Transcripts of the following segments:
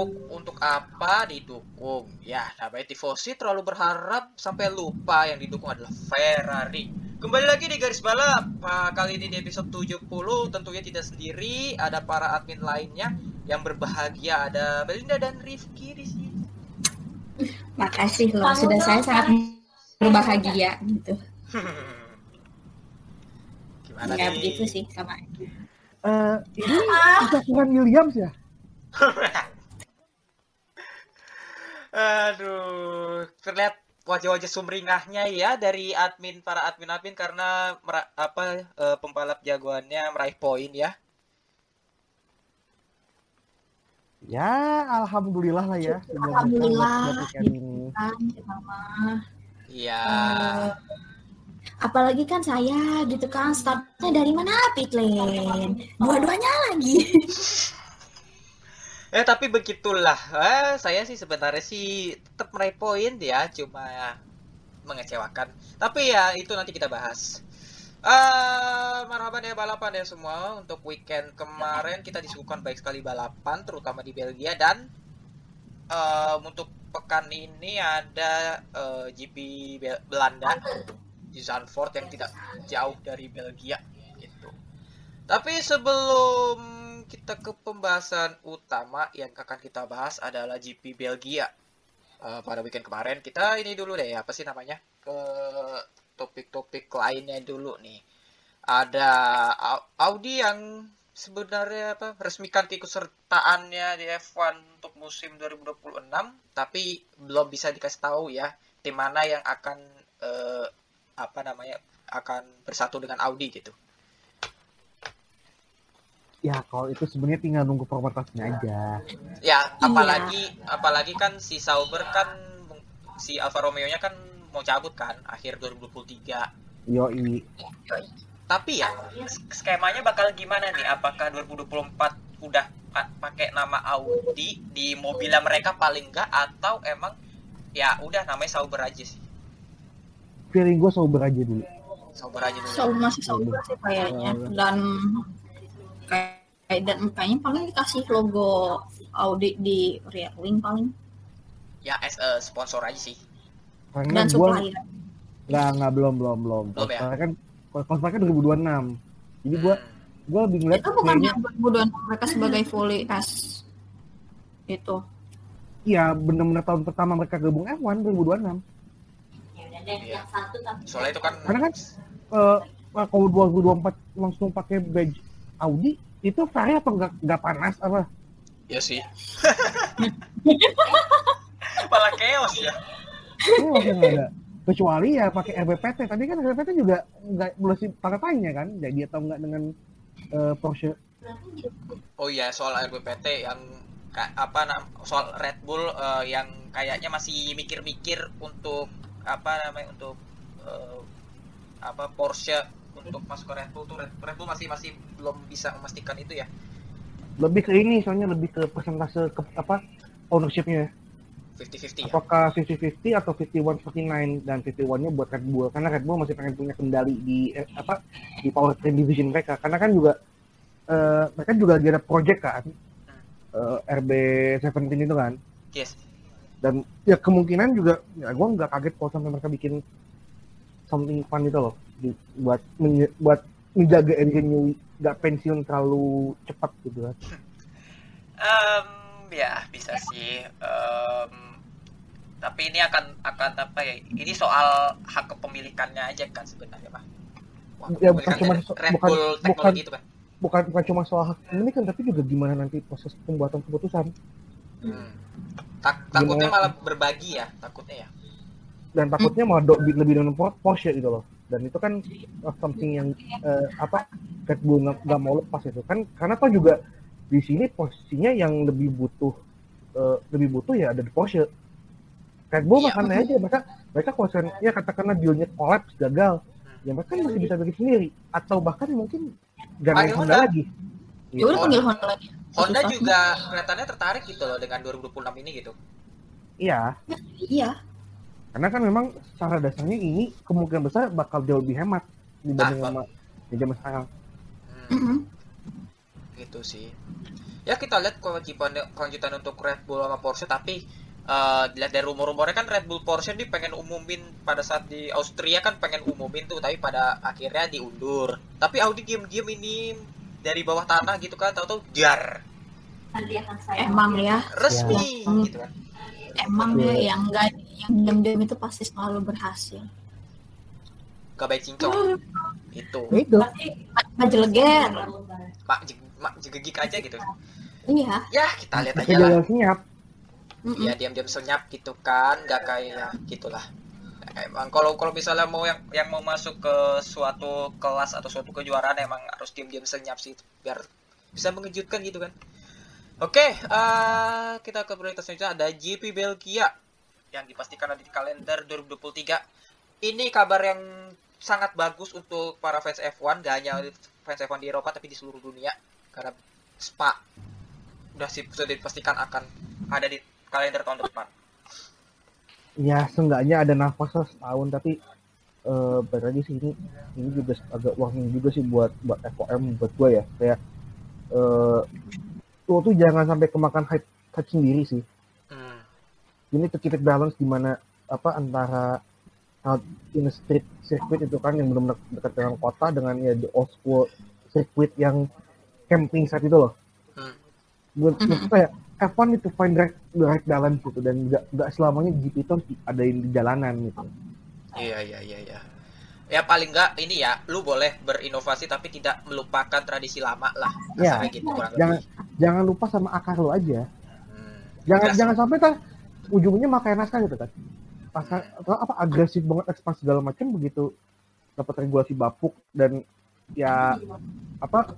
Bapuk untuk apa didukung. Ya, namanya tifosi terlalu berharap sampai lupa yang didukung adalah Ferrari. Kembali lagi di garis balap. Nah, kali ini di episode 70 tentunya tidak sendiri, ada para admin lainnya yang berbahagia ada Belinda dan Rifki di sini. Makasih loh, sudah saya sangat berbahagia gitu. Gimana Ya begitu sih sama. Eh, ini ucapan Williams ya? Aduh, terlihat wajah-wajah sumringahnya ya dari admin para admin-admin karena mera- apa eh, pembalap jagoannya meraih poin ya. Ya, alhamdulillah lah ya. Alhamdulillah. Iya. Eh, apalagi kan saya gitu kan startnya dari mana pit lane. Dua-duanya lagi. Eh tapi begitulah. Eh, saya sih sebenarnya sih tetap meraih poin ya, cuma mengecewakan. Tapi ya itu nanti kita bahas. Eh, marhaban ya balapan ya semua. Untuk weekend kemarin kita disuguhkan baik sekali balapan, terutama di Belgia dan eh, untuk pekan ini ada eh, GP Bel- Belanda di Zandvoort yang tidak jauh dari Belgia gitu. Tapi sebelum kita ke pembahasan utama yang akan kita bahas adalah GP Belgia. Eh, pada weekend kemarin kita ini dulu deh apa sih namanya ke topik-topik lainnya dulu nih. Ada Au- Audi yang sebenarnya apa resmikan keikutsertaannya di F1 untuk musim 2026 tapi belum bisa dikasih tahu ya tim mana yang akan eh, apa namanya akan bersatu dengan Audi gitu. Ya, kalau itu sebenarnya tinggal nunggu formalitasnya aja. Ya, apalagi apalagi kan si Sauber kan si Alfa Romeo-nya kan mau cabut kan akhir 2023. Yoi. Tapi ya skemanya bakal gimana nih? Apakah 2024 udah pa- pakai nama Audi di mobilnya mereka paling enggak atau emang ya udah namanya Sauber aja sih. Feeling gue sober aja dulu. Sauber aja dulu. So, masih sober sih kayaknya. Dan kayak dan kayaknya paling dikasih logo Audi di rear wing paling Ya as a sponsor aja sih. Karena dan supplier. nggak nggak belum belum belum. Belum ya? Kan kontraknya kan 2026. Jadi gue Hmm. gue lebih ngeliat Itu bukannya kayaknya kemudian mereka sebagai fully S itu. iya bener-bener tahun pertama mereka gabung F1 2026. Iya. Soalnya itu kan Karena kan eh kalau 2024 langsung pakai badge Audi itu Ferrari apa nggak nggak panas apa? ya sih. Malah chaos ya. Oh, nggak ada. Kecuali ya pakai RBPT. Tapi kan RBPT juga nggak mesti tanda tanya kan. Jadi atau nggak dengan eh, Porsche. Oh iya soal RBPT yang apa nam soal Red Bull eh, yang kayaknya masih mikir-mikir untuk apa namanya untuk eh, apa Porsche untuk masuk ke Red Bull tuh Red, Red Bull masih masih belum bisa memastikan itu ya Lebih ke ini soalnya lebih ke persentase ke apa ownershipnya. 50-50 ya. Apakah 50-50 atau 51-49 dan 51-nya buat Red Bull karena Red Bull masih pengen punya kendali di eh, apa di powertrain division mereka karena kan juga eh, mereka juga lagi ada project kan eh, RB17 itu kan Yes. dan ya kemungkinan juga ya gue nggak kaget kalau sampai mereka bikin something fun itu loh di- buat menye- buat menjaga engine nggak pensiun terlalu cepat gitu kan Em, ya bisa sih. Em, tapi ini akan akan apa ya? Ini soal hak kepemilikannya aja kan sebenarnya, Pak. Wah, Ya, kepemilikan bukan cuma so- bukan- bukan- itu kan. bukan bukan cuma soal hak pemilikan tapi juga gimana nanti proses pembuatan keputusan Hmm. Tak- takutnya Gimana? malah berbagi ya, takutnya ya. Dan takutnya malah do, lebih dengan Por- Porsche gitu loh dan itu kan uh, something yang uh, apa Red Bull nggak mau lepas itu kan karena toh juga di sini posisinya yang lebih butuh uh, lebih butuh ya ada di Porsche Red Bull Iya. makanya aja mereka mereka concern ya katakanlah dealnya collapse gagal ya mereka kan masih bisa bikin sendiri atau bahkan mungkin gak Honda. Honda lagi Ya udah panggil Honda lagi. Honda juga kelihatannya tertarik gitu loh dengan 2026 ini gitu. iya Iya. Karena kan memang secara dasarnya ini kemungkinan besar bakal jauh lebih hemat dibanding Ah, sama di zaman sekarang Hmm, gitu sih. Ya kita lihat kewajiban kelanjutan untuk Red Bull sama Porsche tapi dilihat dari rumor-rumornya kan Red Bull Porsche dia pengen umumin pada saat di Austria kan pengen umumin tuh tapi pada akhirnya diundur. Tapi Audi diem-diem ini dari bawah tanah gitu kan tahu-tahu jar Emang ya, resmi Ya. gitu kan. emang ya yang enggak yang diam-diam itu pasti selalu berhasil. Gak baik cincong itu. Ya itu Maju leger. Mak mak jegegik aja gitu. Iya. Ya kita lihat aja lah. senyap Mm-mm. ya diam-diam senyap gitu kan nggak kayak gitulah emang kalau kalau misalnya mau yang yang mau masuk ke suatu kelas atau suatu kejuaraan emang harus diam-diam senyap sih biar bisa mengejutkan gitu kan oke eh, kita ke prioritas selanjutnya ada GP Belgia yang dipastikan ada di kalender 2023 ini kabar yang sangat bagus untuk para fans F1 gak hanya fans F1 di Eropa tapi di seluruh dunia karena Spa udah sih sudah dipastikan akan ada di kalender tahun depan. ya seenggaknya ada nafas lah setahun tapi eh balik lagi sih ini ini juga agak warning juga sih buat buat FOM buat gue ya kayak eh lo tuh jangan sampai kemakan hype hype sendiri sih. Ini to keep it balance di mana apa antara out in a street circuit itu kan yang benar-benar dekat dengan kota dengan ya the old school circuit yang camping saat itu loh Hmm. menurut saya F1 itu find the right, the right balance gitu dan nggak nggak selamanya GP itu adain di jalanan gitu Iya iya iya iya. Ya paling nggak ini ya, lu boleh berinovasi tapi tidak melupakan tradisi lama lah. Ya, Kasarnya gitu kurang jangan lebih. jangan lupa sama akar lo aja Hmm. jangan jangan sampai kan ujungnya makai naskah gitu kan pasar atau apa agresif banget ekspansi segala macam begitu dapat regulasi bapuk dan ya apa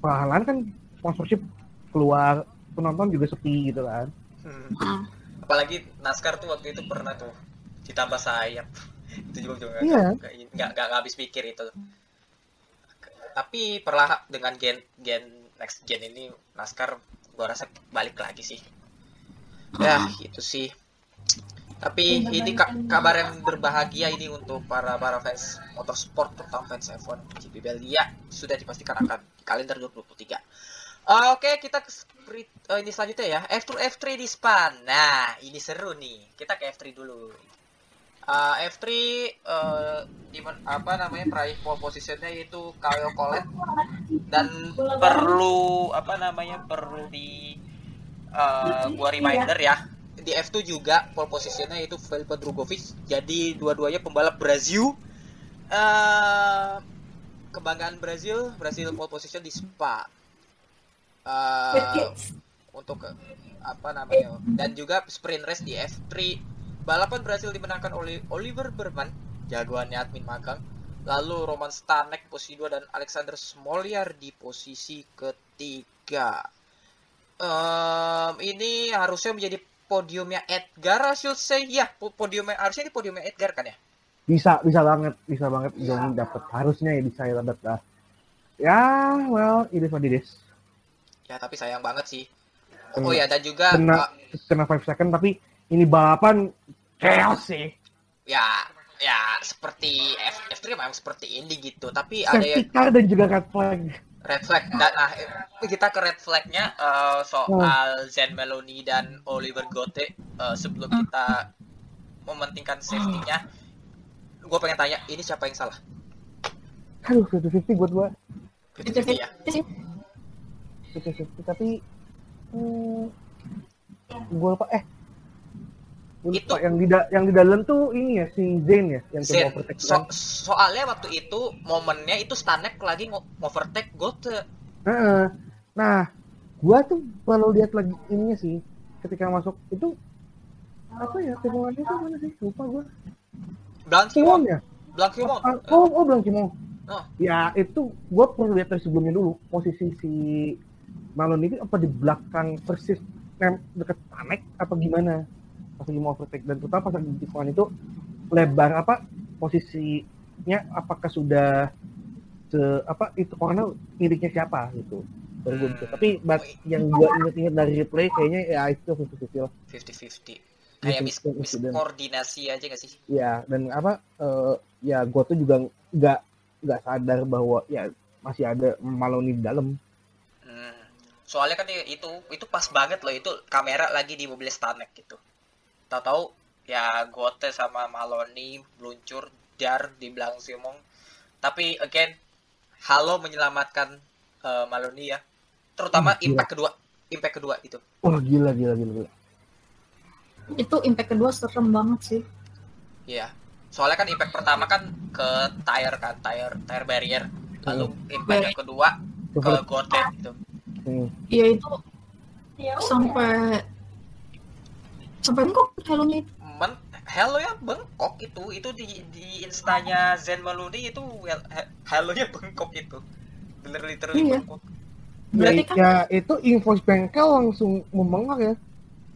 perlahan kan sponsorship keluar penonton juga sepi gitu kan Hmm. Apalagi NASCAR tuh waktu itu pernah tuh ditambah sayap. itu juga juga Iya. nggak nggak habis pikir itu. Tapi perlahan dengan gen gen next gen ini NASCAR gua rasa balik lagi sih. Ya, itu sih. Tapi ini ka- kabar yang berbahagia ini untuk para para fans motorsport terutama fans F1 GP Belgia sudah dipastikan akan di kalender 2023. Ah, Oke, kita ke eh, ini selanjutnya ya. F2 F3 di Spa. Nah, ini seru nih. Kita ke F3 dulu. Ah, F3 eh, di apa namanya peraih pole positionnya yaitu Kyle Collet dan perlu apa namanya perlu di eh, gua reminder ya. Di F2 juga pole positionnya itu Felipe Drugovic jadi dua-duanya pembalap Brazil. Eh kebanggaan Brazil Brazil pole position di Spa. Eh, untuk apa namanya dan juga sprint race di F3 balapan Brazil dimenangkan oleh Oliver Berman jagoannya admin magang. Lalu Roman Stanek posisi 2 dan Alexander Smoliar di posisi ketiga Em, ini harusnya menjadi podiumnya Edgar I should say ya po- podiumnya harusnya ini podiumnya Edgar kan ya? Bisa bisa banget bisa banget. Johnny dapat harusnya ya bisa ya dapat lah. Ya well it is what it is. Ya tapi sayang banget sih. Kena- oh ya dan juga kena eh, kena 5 second tapi ini balapan chaos sih. Ya ya seperti F F3 memang seperti ini gitu. Tapi ada safety yang car dan juga red flag red flag. Dan nah, kita ke red flagnya eh, soal Zen Meloni dan Oliver Gote eh, sebelum kita mementingkan safety-nya. Gue pengen tanya ini siapa yang salah? Aduh 50-50 buat gua. 50-50 ya? 50-50 tapi hmm, gua lupa. Eh Itu- yang di yang di dalam tuh ini ya si Zayn ya yang Zen overtake so- kan. soalnya waktu itu momennya itu Stanek lagi overtake Gote Nah, nah, gua tuh kalau lihat lagi ininya sih, ketika masuk itu apa ya tikungannya itu mana sih? Lupa gua. Blankimon, Kimon ya? Blankimon. Ah, Oh, oh bilang Kimon. Oh. Ya itu gua perlu lihat dari sebelumnya dulu posisi si Malon ini apa di belakang persis nem deket Tanek apa gimana pas lagi mau overtake dan terutama pas lagi di tikungan itu lebar apa posisinya apakah sudah se apa itu karena miliknya siapa gitu baru bisa. Hmm. tapi but yang gua inget-inget dari replay kayaknya ya itu 50 lah 50-50. Kayak mis, mis koordinasi aja gak sih? ya dan apa eh, ya gua tuh juga nggak nggak sadar bahwa ya masih ada Maloney di dalam Hmm. Soalnya kan itu itu pas banget loh itu kamera lagi di mobil Stanek gitu. Tahu-tahu ya Gote sama Maloney meluncur dar di belakang Simong. Tapi again Halo menyelamatkan eh, Maloney ya. Terutama Hmm, gila. impact kedua, impact kedua itu. wah gila gila gila, gila. Itu impact kedua serem banget sih. Iya. Soalnya kan impact pertama kan ke tire kan, tire tire barrier. Lalu impact yang kedua ke Gote gitu. hmm. Iya itu sampai sampai kok helmnya itu. Men, Hello ya bengkok itu. Itu di di instanya Zen Maloney itu wel- he- Hello-nya bengkok itu. Bener literally Iya. bengkok. Berarti kan- ya itu invoice bengkel langsung membengkak ya?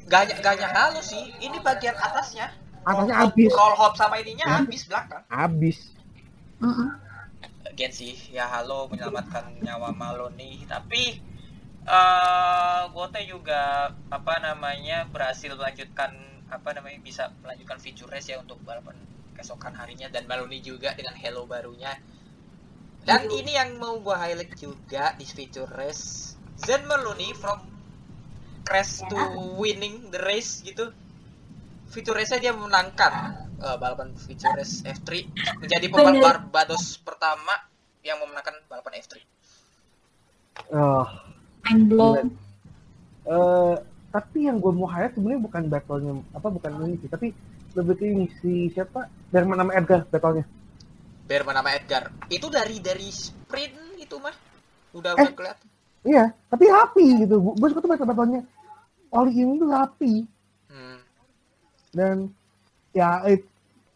Gak hanya gak hanya Halo sih. Ini bagian atasnya. Atasnya habis. Roll hop sama ininya Hmm. habis belakang. Habis. Mm-mm. again sih ya Halo menyelamatkan nyawa Maloney tapi eh Gote juga apa namanya berhasil melanjutkan apa namanya bisa melanjutkan feature race ya untuk balapan keesokan harinya dan Maloney juga dengan Hello barunya. Dan ini yang mau gua highlight juga di feature race Zen Maloney from crash to winning the race gitu. Feature race dia memenangkan eh, balapan feature race F3 menjadi pembalap. Barbados pertama yang memenangkan balapan F3 Oh, Mind blown. eh, tapi yang gue mau highlight sebenarnya bukan battle-nya apa bukan ini sih tapi lebih ke ini si siapa? Dari mana nama Edgar battle-nya. Bear nama Edgar. Itu dari dari sprint itu mah? Udah Eh. udah kelihatan. iya tapi rapi gitu. Gue suka tuh battle battlenya. Oli ini tuh rapi. Hmm. dan ya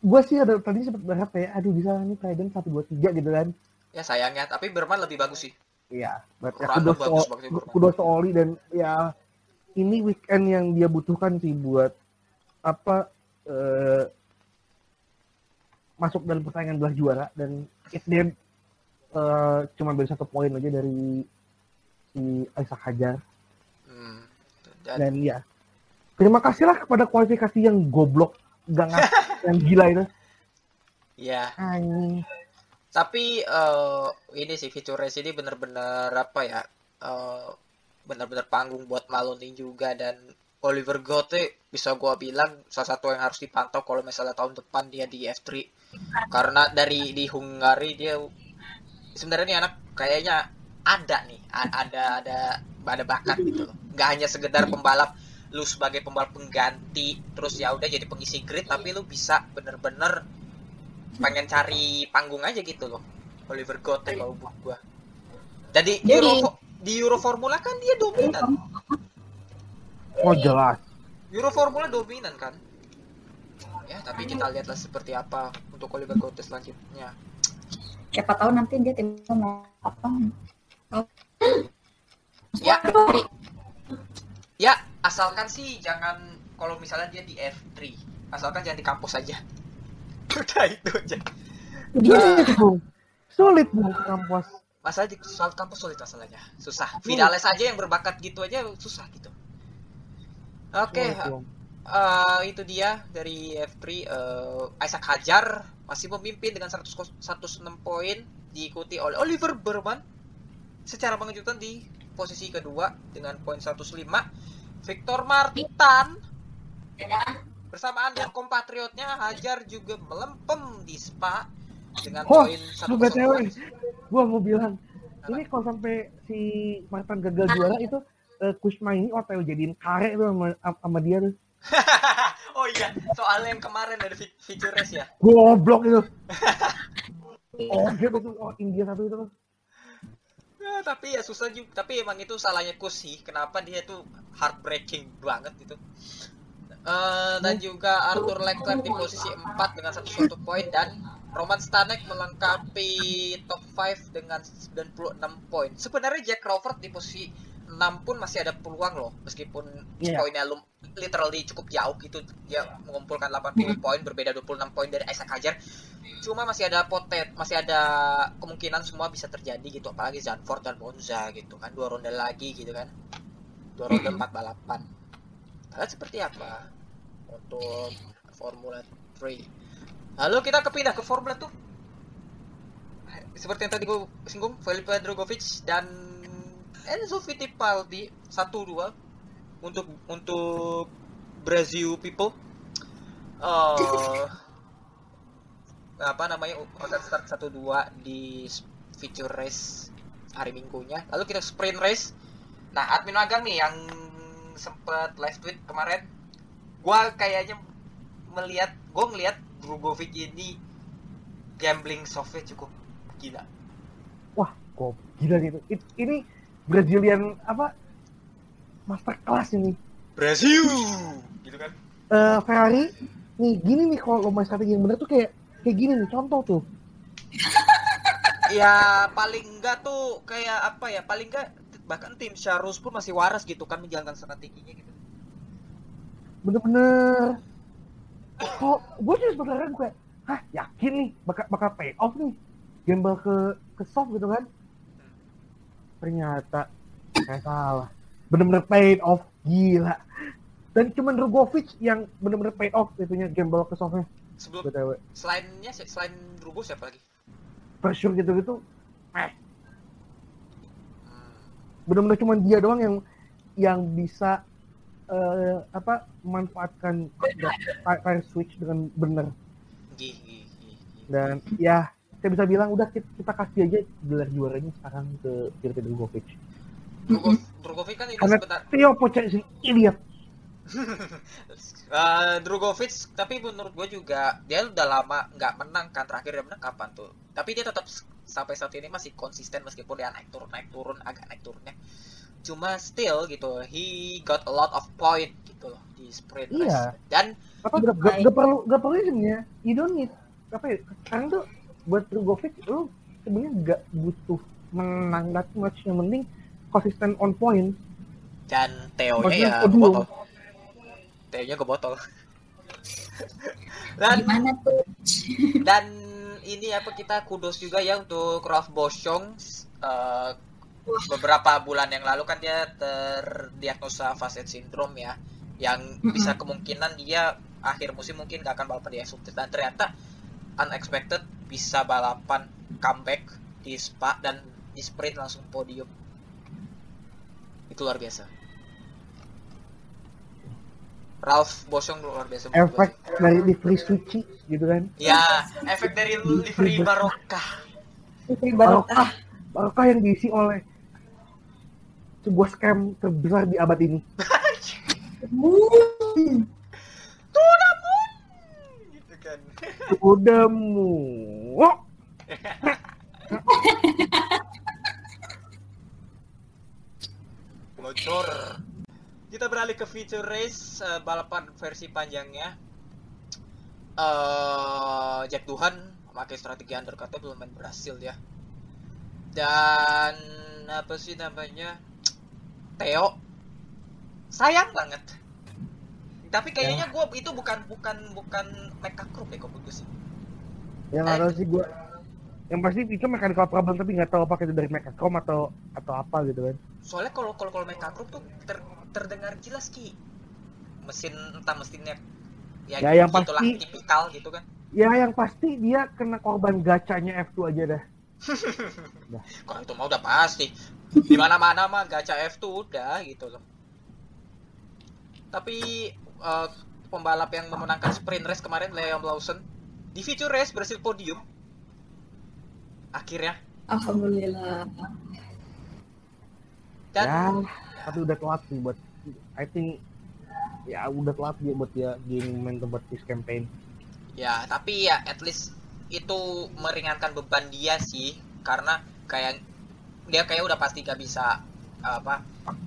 gue sih ada tadi sempat berharap kayak aduh bisa nih Trident satu dua tiga gitu kan. Ya sayangnya. Tapi Berman lebih bagus sih Iya, but ya Rando kudos Oli dan ya ini weekend yang dia butuhkan sih buat apa eh, masuk dalam persaingan belah juara dan it did eh, cuma beda satu poin aja dari si Isaac Hajar. Hmm. dan, dan ya terima kasihlah kepada kualifikasi yang goblok gak yang gila itu. Ya. Anjing tapi eh, ini sih feature race ini bener-bener apa ya eh, bener-bener panggung buat Maloney juga dan Oliver Gote bisa gua bilang salah satu yang harus dipantau kalau misalnya tahun depan dia di F3 karena dari di Hungari dia sebenarnya nih anak kayaknya ada nih ada ada ada bakat gitu loh. Nggak hanya sekedar pembalap lu sebagai pembalap pengganti terus ya udah jadi pengisi grid tapi lu bisa bener-bener pengen cari panggung aja gitu loh. Oliver Gote kalau buat gua. Jadi Jadi- Euro di Euro Formula kan dia dominan. Oh jelas. Euro Formula dominan kan? Ya tapi kita lihatlah seperti apa untuk Oliver Gote selanjutnya. Siapa tahu nanti dia tiba mau apa? Ya. ya asalkan sih jangan kalau misalnya dia di F3 asalkan jangan di kampus aja udah itu aja. Dia sulit bung sulit ke kampus. Masalah di soal kampus sulit masalahnya. Susah. Vidales aja yang berbakat gitu aja susah gitu. Oke Sulit, Bung. eh, itu dia dari F3 eh, Isaac Hajar. Masih memimpin dengan 100, 106 poin diikuti oleh Oliver Berman. Secara mengejutkan di posisi kedua dengan poin 105 Victor Martin bersamaan dengan kompatriotnya Hajar juga melempem di Spa dengan Oh, poin lu BTW. 102 gua mau bilang ini kalau sampai si Martin gagal juara itu eh, Kusma ini OTW jadiin kare tuh sama, sama dia tuh. Oh iya, soal yang kemarin dari feature race ya. goblok itu. Oh dia tuh oh India satu itu. Eh, tapi ya susah juga tapi emang itu salahnya Kus sih kenapa dia tuh heartbreaking banget gitu Eh, dan juga Arthur Leclerc di posisi 4 dengan 11 poin dan Roman Stanek melengkapi top 5 dengan 96 poin. Sebenarnya Jack Crawford di posisi 6 pun masih ada peluang loh meskipun Iya. poinnya lum- literally cukup jauh gitu. Dia mengumpulkan 80 poin berbeda 26 poin dari Isaac Hajar. Cuma masih ada potet masih ada kemungkinan semua bisa terjadi gitu apalagi Zandvoort dan Monza gitu kan. Dua ronde lagi gitu kan. Dua ronde empat balapan kalian seperti apa untuk Formula 3 lalu kita kepindah ke Formula 2 seperti yang tadi gue singgung Felipe Drugovic dan Enzo Fittipaldi 1-2 untuk untuk Brazil people. Eh apa namanya akan start 1-2 di feature race hari minggunya. Lalu kita sprint race. Nah admin magang nih yang sempet live tweet kemarin gua kayaknya melihat gua ngelihat Drugovic ini gambling software cukup gila Wah, kok gila gitu. It- ini Brazilian apa? Master class ini. Brazil gitu kan Eh Ferrari nih gini nih kalau main strategi yang bener tuh kayak kayak gini nih contoh tuh. ya paling enggak tuh kayak apa ya paling enggak bahkan tim Charles pun masih waras gitu kan menjalankan strateginya gitu Bener-bener. Kok gue juga sebenarnya gue kayak, hah yakin nih bakal bakal pay off nih. Gamble ke ke soft gitu kan. Ternyata kayak salah. Bener-bener paid off gila. Dan cuman Drugovic yang bener-bener paid off itunya gamble ke softnya. sebelum BTW. selainnya selain Drugo siapa lagi Pressure gitu-gitu. Eh, bener-bener cuman dia doang yang yang bisa eh, apa memanfaatkan tire tire switch dengan benar dan ya saya bisa bilang udah kita, kita kasih aja gelar juaranya sekarang ke Filipe Drugovic Drugo, Drugovic kan karena sebentar. Theo Pochettino idiot. Eh, Drugovic tapi menurut gue juga dia udah lama nggak menang kan terakhir dia menang kapan tuh? Tapi dia tetap sampai saat ini masih konsisten meskipun dia naik turun naik turun agak naik turunnya. Cuma still gitu he got a lot of point gitu loh di sprint race. Iya. dan apa gak, gak, gak perlu gak perlu sebenarnya you don't need apa ya sekarang tuh buat Drugovic lu sebenarnya gak butuh menang that much yang penting konsisten on point. Dan Theo Maksudnya ya ke botol. Theo nya ke botol. Dan Gimana tuh? dan ini apa kita kudos juga ya untuk Ralph Boschong Eh, beberapa bulan yang lalu kan dia terdiagnosa Facet syndrome ya yang bisa kemungkinan dia akhir musim mungkin gak akan balapan di Exulted dan ternyata unexpected bisa balapan comeback di Spa dan di sprint langsung podium. Itu luar biasa Ralph Boschong luar biasa. Efek dari free switch gitu kan? Ya efek dari livery barokah. Putri Barokah. Barokah. Yang diisi oleh sebuah scam terbesar di abad ini. Tunamun. Gitu kan. Bocor. Kita beralih ke feature race eh, balapan versi panjangnya. eh Jack Duhan memakai strategi undercutnya belum main berhasil ya. Dan apa sih namanya? Theo. Sayang banget. Tapi kayaknya gua itu bukan bukan bukan Mecha Group ya menurut gue sih. yang nggak tahu sih gua. Yang pasti itu mechanical problem tapi nggak tahu apakah itu dari Mechacom atau atau apa gitu kan. Soalnya kalau kalau kalau Group tuh ter- terdengar jelas ki. Mesin entah mesinnya ya, Ya, yang pasti- tipikal gitu kan. Ya yang pasti dia kena korban gacanya F2 aja dah. Kalau itu mah udah pasti. Di mana-mana mah gacha F tuh udah gitu loh. Tapi eh, pembalap yang memenangkan sprint race kemarin Liam Lawson di feature race berhasil podium. Akhirnya Alhamdulillah. Dan Ya, tapi udah telat sih buat I think ya udah telat dia buat dia game momentum buat this campaign. ya tapi ya at least itu meringankan beban dia sih karena kayak dia kayak udah pasti gak bisa apa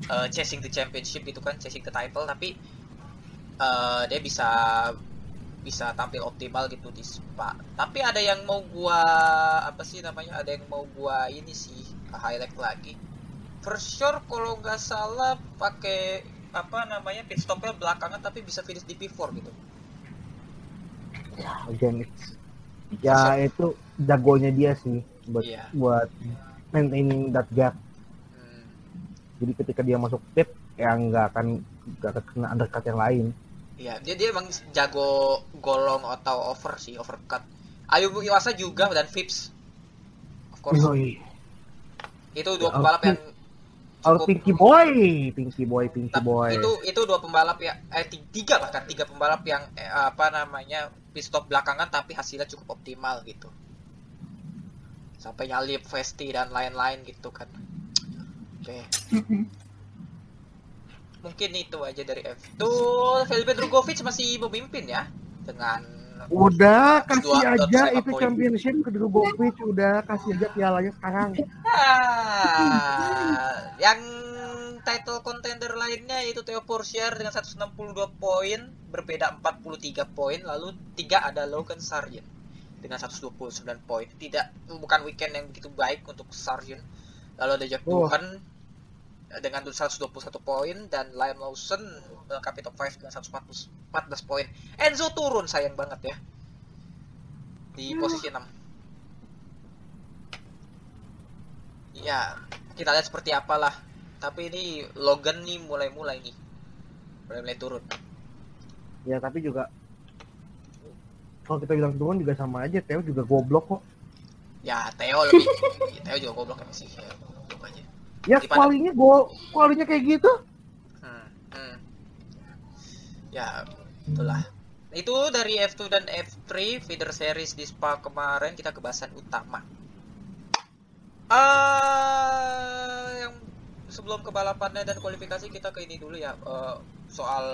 eh, chasing the championship gitu kan chasing the title tapi eh, dia bisa bisa tampil optimal gitu di Spa. Tapi ada yang mau gua apa sih namanya ada yang mau gua ini sih highlight lagi for sure kalau nggak salah pakai apa namanya pit stopnya belakangan tapi bisa finish di P4 gitu again it's ya itu jagonya dia sih buat Iya. buat maintaining that gap Hmm. jadi ketika dia masuk pit ya nggak akan nggak kena undercut yang lain Iya, dia dia emang jago golong atau over sih, overcut. Ayu Iwasa juga dan Vips. Of course. Yoi. Itu dua Ya, pembalap yang Oh, cukup Pinky Boy, Pinky Boy, Pinky Tapi Boy. itu itu dua pembalap ya eh ti- tiga bahkan tiga pembalap yang eh, apa namanya pit stop belakangan tapi hasilnya cukup optimal gitu. Sampai nyalip Vesti dan lain-lain gitu kan. Oke. Mm-mm. Mungkin itu aja dari F2. Felipe Drugovic masih memimpin ya dengan Udah kasih Dua- aja dua itu poin. championship ke Drogovic, udah kasih aja pialanya sekarang. Ah, yang title contender lainnya itu Theo Pourchaire dengan 162 poin, berbeda 43 poin, lalu tiga ada Logan Sargent dengan 129 poin. Tidak bukan weekend yang begitu baik untuk Sargent. Lalu ada Jack Oh. Doohan dengan 121 poin dan Liam Lawson melengkapi top 5 dengan 114 14 poin. Enzo turun sayang banget ya. Di posisi 6. Ya, kita lihat seperti apalah. Tapi ini Logan nih mulai-mulai nih. Mulai-mulai turun. Ya tapi juga kalau kita bilang turun juga sama aja, Theo juga goblok kok. Ya, Theo lebih Theo juga goblok sih. Ya, aja. Ya Gimana? kualinya go, kualinya kayak gitu. Hmm, hmm. Ya, itulah. Itu dari F2 dan F3 feeder series di Spa kemarin kita ke bahasan utama. Ah, yang sebelum ke balapannya dan kualifikasi kita ke ini dulu ya eh, soal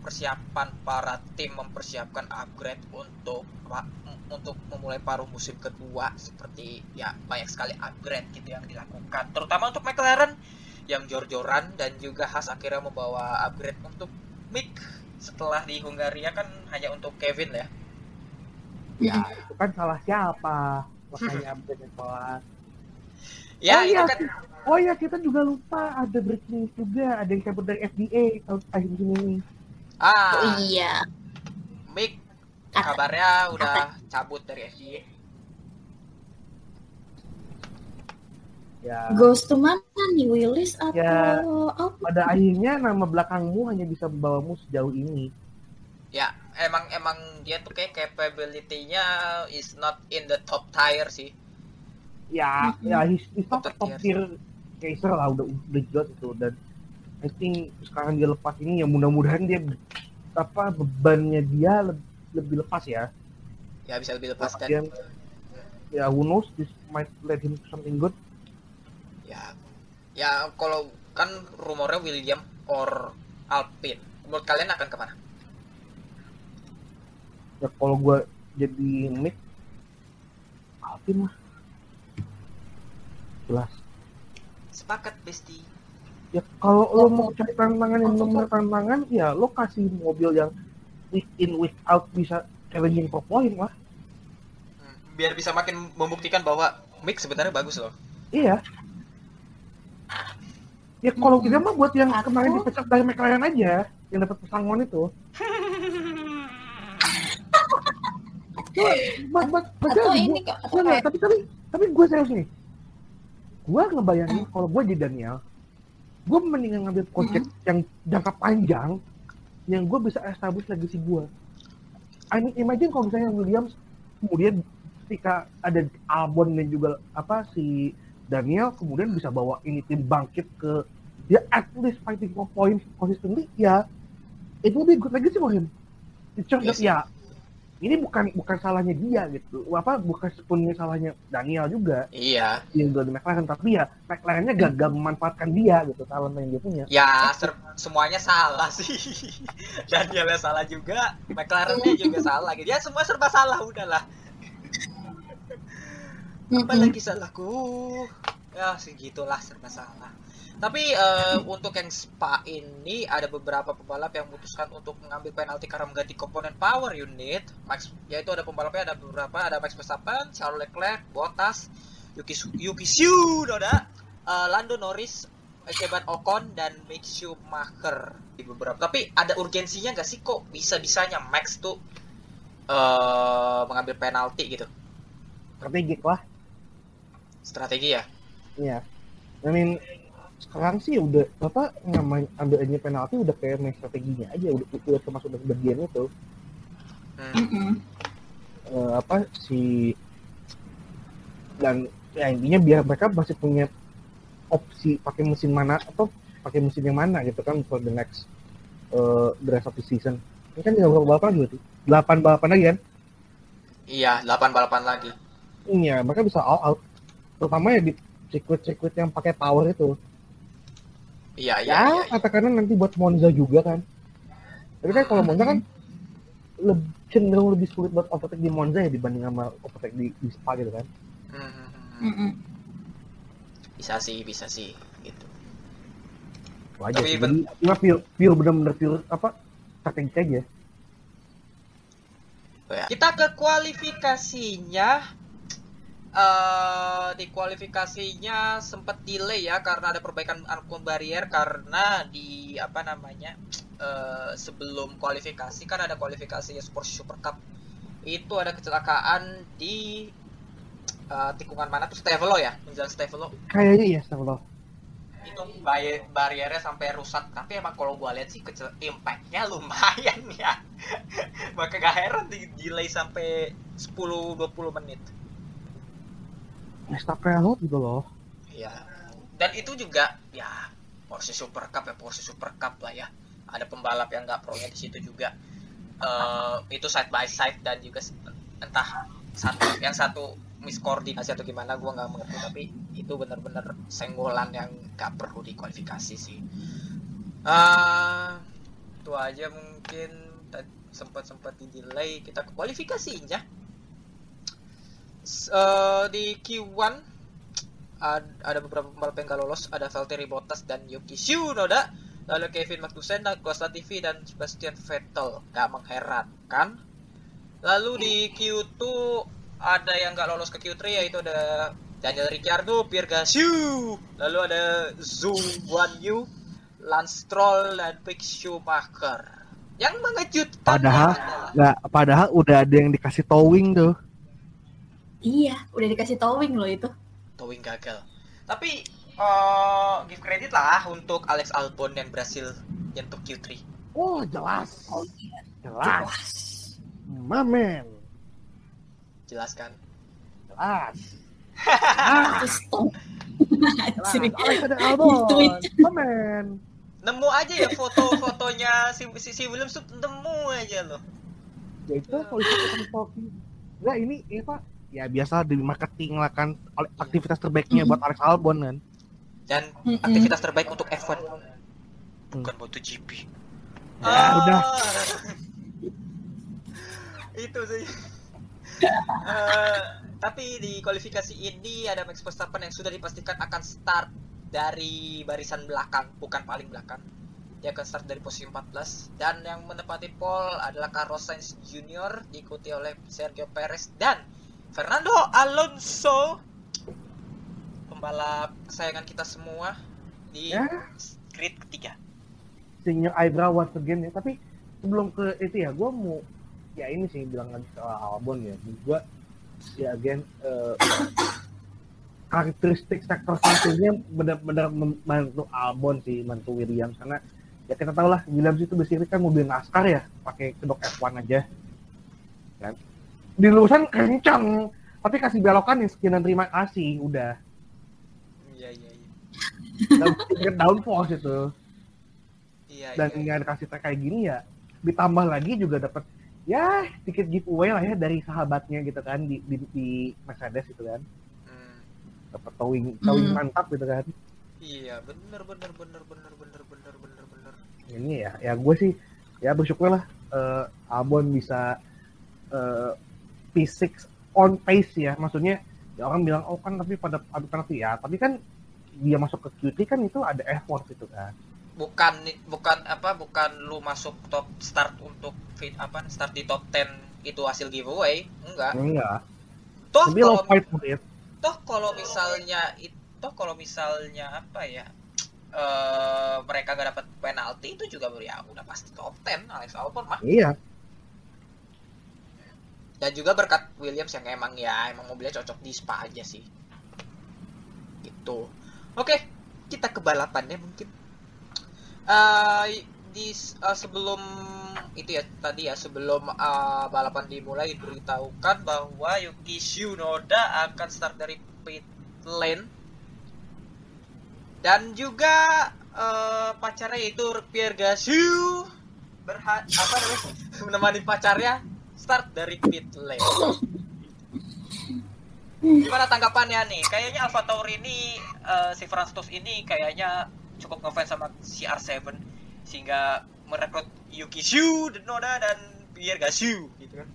persiapan para tim mempersiapkan upgrade untuk apa, untuk memulai paruh musim kedua seperti ya banyak sekali upgrade gitu yang dilakukan terutama untuk McLaren yang jor-joran dan juga Haas akhirnya membawa upgrade untuk Mick setelah di Hungaria kan hanya untuk Kevin ya. Ya itu kan salah siapa? Makanya update salah. Ya Oh, itu iya. kan Oh ya kita juga lupa ada breaking juga, ada yang cabut dari FDA tahun akhir ini. ah Oh iya. Mick kabarnya udah cabut dari FIA. Ya Ghost to mana nih Willis atau Ya. apa? pada akhirnya nama belakangmu hanya bisa membawamu sejauh ini. Ya emang emang dia tuh kayak capability-nya is not in the top tier sih. Ya, Mhm. ya he's, he's not Top top tier. tier chaser lah udah udah jelas itu dan I think sekarang dia lepas ini ya mudah-mudahan dia apa bebannya dia lebih, lebih lepas ya. Ya bisa lebih lepas dan Kemudian, ya who knows this might let him to something good. ya ya kalau kan rumornya William or Alpine. Menurut kalian akan ke mana? Ya kalau gue jadi mid Alpin lah. Jelas. Sepakat Besti. Ya kalau lo mau cari tantangan yang benar tantangan, ya lo kasih mobil yang week in week out bisa challenging for point lah. Hmm, Biar bisa makin membuktikan bahwa Mick sebenarnya bagus loh. Iya. Ya kalau kita mah buat yang kemarin dipecat dari McLaren aja, yang dapat pesangon itu. Cuma, buat, buat, buat Atau gua- ini kok atau Enggak, kayak tapi tapi tapi gue serius nih. Gue ngebayangin kalau gue jadi Daniel, gue mendingan ngambil project yang jangka panjang, yang gue bisa establish legacy gue. I mean, imagine kalau misalnya Williams kemudian ketika ada Albon dan juga apa si Daniel kemudian bisa bawa ini tim bangkit ke ya at least fighting for points consistently ya it will be good legacy for him. It's just that, ya ini bukan bukan salahnya dia gitu apa bukan sepenuhnya salahnya Daniel juga Iya. yang udah di McLaren tapi ya McLarennya gagal memanfaatkan dia gitu talent yang dia punya Ya, ser- semuanya salah sih. Danielnya salah juga, McLarennya juga salah gitu. Ya semua serba salah udahlah. Apa lagi salahku? ya segitulah serba salah tapi eh, untuk yang Spa ini ada beberapa pembalap yang memutuskan untuk mengambil penalti karena mengganti komponen power unit. Max, yaitu ada pembalapnya ada beberapa, ada Max Verstappen, Charles Leclerc, Bottas, Yuki Yuki Tsunoda, eh, Lando Norris, Esteban Ocon dan Mick Schumacher di beberapa. Tapi ada urgensinya nggak sih kok bisa-bisanya Max tuh eh mengambil penalti gitu? strategik lah Strategi ya? Iya. I mean sekarang sih udah apa namanya ambilnya penalti udah kayak main strateginya aja udah udah termasuk dari bagian itu. Hmm. Eh, apa si dan ya intinya biar mereka masih punya opsi pakai mesin mana atau pakai mesin yang mana gitu kan for the next uh, the rest of the season. Ini kan tinggal berapa balapan gitu delapan balapan lagi kan? Iya, 8 balapan lagi. iya mereka bisa all out. Terutama ya di circuit-circuit yang pakai power itu Iya, iya, ya iya. iya. katakanlah nanti buat Monza juga kan tapi kan kalau Monza kan lebih cenderung lebih sulit buat overtake di Monza ya dibanding sama overtake di, di Spa gitu kan hmm. Mm-mm. Bisa sih, bisa sih gitu. wajar Tapi sih. ben- jadi cuma pure, pure bener-bener pure apa strategi aja Ya. Kita ke kualifikasinya. Eh di kualifikasinya sempat delay ya karena ada perbaikan angkut barrier karena di apa namanya eh sebelum kualifikasi kan ada kualifikasinya Super Super Cup. Itu ada kecelakaan di eh, tikungan mana? Tuh Stevelo ya menjelang Stevelo kayaknya iya astagfirullah itu bay- bariernya sampai rusak. Tapi emang kalau gua lihat sih kecil impactnya lumayan ya. Maka gak heran di delay sampai 10-20 menit Verstappen out gitu loh. Ya dan itu juga ya Porsche Super Cup ya Porsche Super Cup lah ya. Ada pembalap yang nggak pro-nya di situ juga. Eh, itu side by side dan juga entah satu yang satu miskoordinasi atau gimana gua nggak mengerti. Tapi itu benar-benar senggolan yang nggak perlu dikualifikasi sih. Ah itu aja mungkin. Sempat sempat di delay. Kita ke kualifikasinya Eh, di Q1 ad- ada beberapa pembalap yang gak lolos. Ada Valtteri Bottas dan Yuki Tsunoda. Lalu Kevin Magnussen, Nicolas Latifi dan Sebastian Vettel. Gak mengherankan. Lalu di Q2 ada yang gak lolos ke Q3 yaitu ada Daniel Ricciardo, Pierre Gasly. Lalu ada Zhou Guanyu Lance Stroll dan Mick Schumacher. Yang mengejutkan Padahal- adalah nggak padahal udah ada yang dikasih towing tuh Iya, udah dikasih towing loh itu. towing gagal. Tapi eh give credit lah untuk Alex Albon yang berhasil nyentuh Q3. oh jelas Oh iya, jelas jelas. mamen Jelaskan. jelas stop. jelas Anjir. Alex ada Albon Tweet. mamen Nemu aja ya foto-fotonya si, si, si Williams tuh nemu aja loh. ya itu polisi ketemu towing enggak ini ya pak ya biasa di marketing lah kan oleh- aktivitas terbaiknya buat Alex Albon kan Dan aktivitas terbaik untuk F1 bukan MotoGP. Ya, Ah. udah. Itu sih. Eh, tapi di kualifikasi ini ada Max Verstappen yang sudah dipastikan akan start dari barisan belakang, bukan paling belakang. Dia akan start dari posisi 14 dan yang menepati pole adalah Carlos Sainz Jr. diikuti oleh Sergio Perez dan Fernando Alonso. Pembalap kesayangan kita semua di Ya. grid ketiga. senior eyebrow once again ya. Tapi sebelum ke itu ya gue mau ya ini sih bilang lagi ke Albon ya. Gue ya again eh, karakteristik sektor satunya benar-benar membantu Albon sih membantu Williams karena ya kita tahu lah Williams itu basically kan mobil NASCAR ya pakai kedok F1 aja. Kan di lurusan kencang tapi kasih belokan yang sekian dan terima kasih udah Iya iya iya. dan downforce itu Iya dan iya. nggak kasih tag kayak gini ya ditambah lagi juga dapat ya sedikit giveaway lah ya dari sahabatnya gitu kan di di, di Mercedes gitu kan Hmm. dapat towing towing Hmm. mantap gitu kan Iya, bener bener bener bener bener bener bener bener. ini ya ya gue sih ya bersyukur lah eh, Albon bisa eh, P6 on pace ya. Maksudnya ya orang bilang oh kan tapi pada adu penalti ya. Tapi kan dia masuk ke Q3 kan itu ada effort gitu kan. Bukan bukan apa bukan lu masuk top start untuk fit apa start di top 10 itu hasil giveaway. Enggak. Enggak toh tapi lo kalau toh kalau misalnya itu kalau misalnya apa ya eh mereka gak dapat penalti itu juga ya udah pasti top 10 Alex Albon mah. Iya dan juga berkat Williams yang emang ya emang mobilnya cocok di Spa aja sih. Gitu. Oke kita ke balapannya mungkin. Eh, di eh, sebelum itu ya tadi ya sebelum eh, balapan dimulai diberitahukan bahwa Yuki Tsunoda akan start dari pit lane. Dan juga eh, pacarnya itu Pierre Gasly. Berha apa namanya? Menemani pacarnya start dari pit lane. Gimana tanggapannya nih? Kayaknya Alfa Tauri ini eh, si ini kayaknya cukup ngefans sama CR7 sehingga merekrut Yuki Shu, Denoda dan Pierre Gasly gitu kan.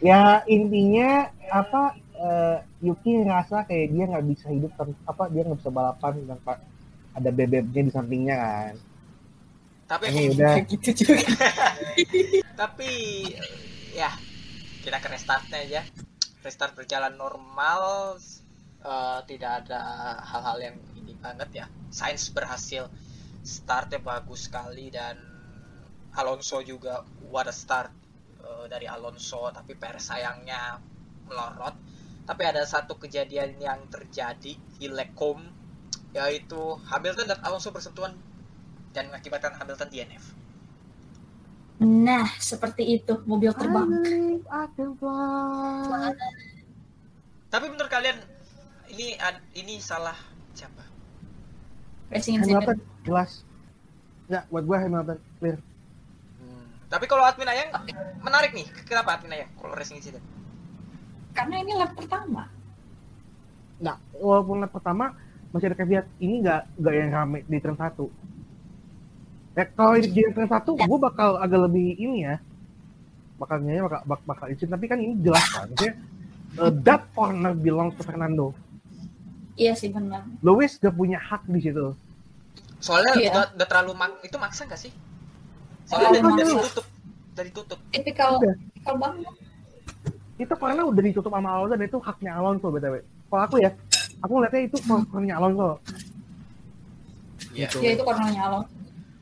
ya intinya apa eh, Yuki ngerasa kayak dia nggak bisa hidup apa dia nggak bisa balapan tanpa ada bebeknya di sampingnya kan Tapi ini udah gitu juga. tapi ya kita ke restartnya aja. Restart berjalan normal eh, tidak ada hal-hal yang ini banget ya. Sainz berhasil startnya bagus sekali dan Alonso juga what a start eh, dari Alonso tapi Perez sayangnya melorot. Tapi ada satu kejadian yang terjadi di Lecom yaitu Hamilton dan Alonso bersentuhan dan mengakibatkan Hamilton DNF. Nah, seperti itu mobil terbang. Tapi menurut kalian ini ini salah siapa? Racing incident. Hamilton jelas ya buat gue Hamilton clear Hmm. Tapi kalau admin ayang menarik nih. Kenapa admin ayang kalau racing incident? Karena ini lap pertama. nah walaupun lap pertama masih ada caveat ini nggak nggak yang rame di turn satu ya kalau ini di turn satu gue bakal agak lebih ini ya bakal nyanyi bakal bakal, bakal izin tapi kan ini jelas kan maksudnya uh, that corner belongs to Fernando Iya sih benar. Lewis gak punya hak di situ Soalnya Iya. udah, udah terlalu mak itu maksa gak sih? Soalnya Terlalu dari, dari maksa. tutup dari tutup. Tipikal Udah. tipikal banget. itu karena udah ditutup sama Alonso dan itu haknya Alonso btw kalau aku ya aku ngeliatnya itu haknya Alonso Iya. Gitu. Ya itu cornernya Alonso.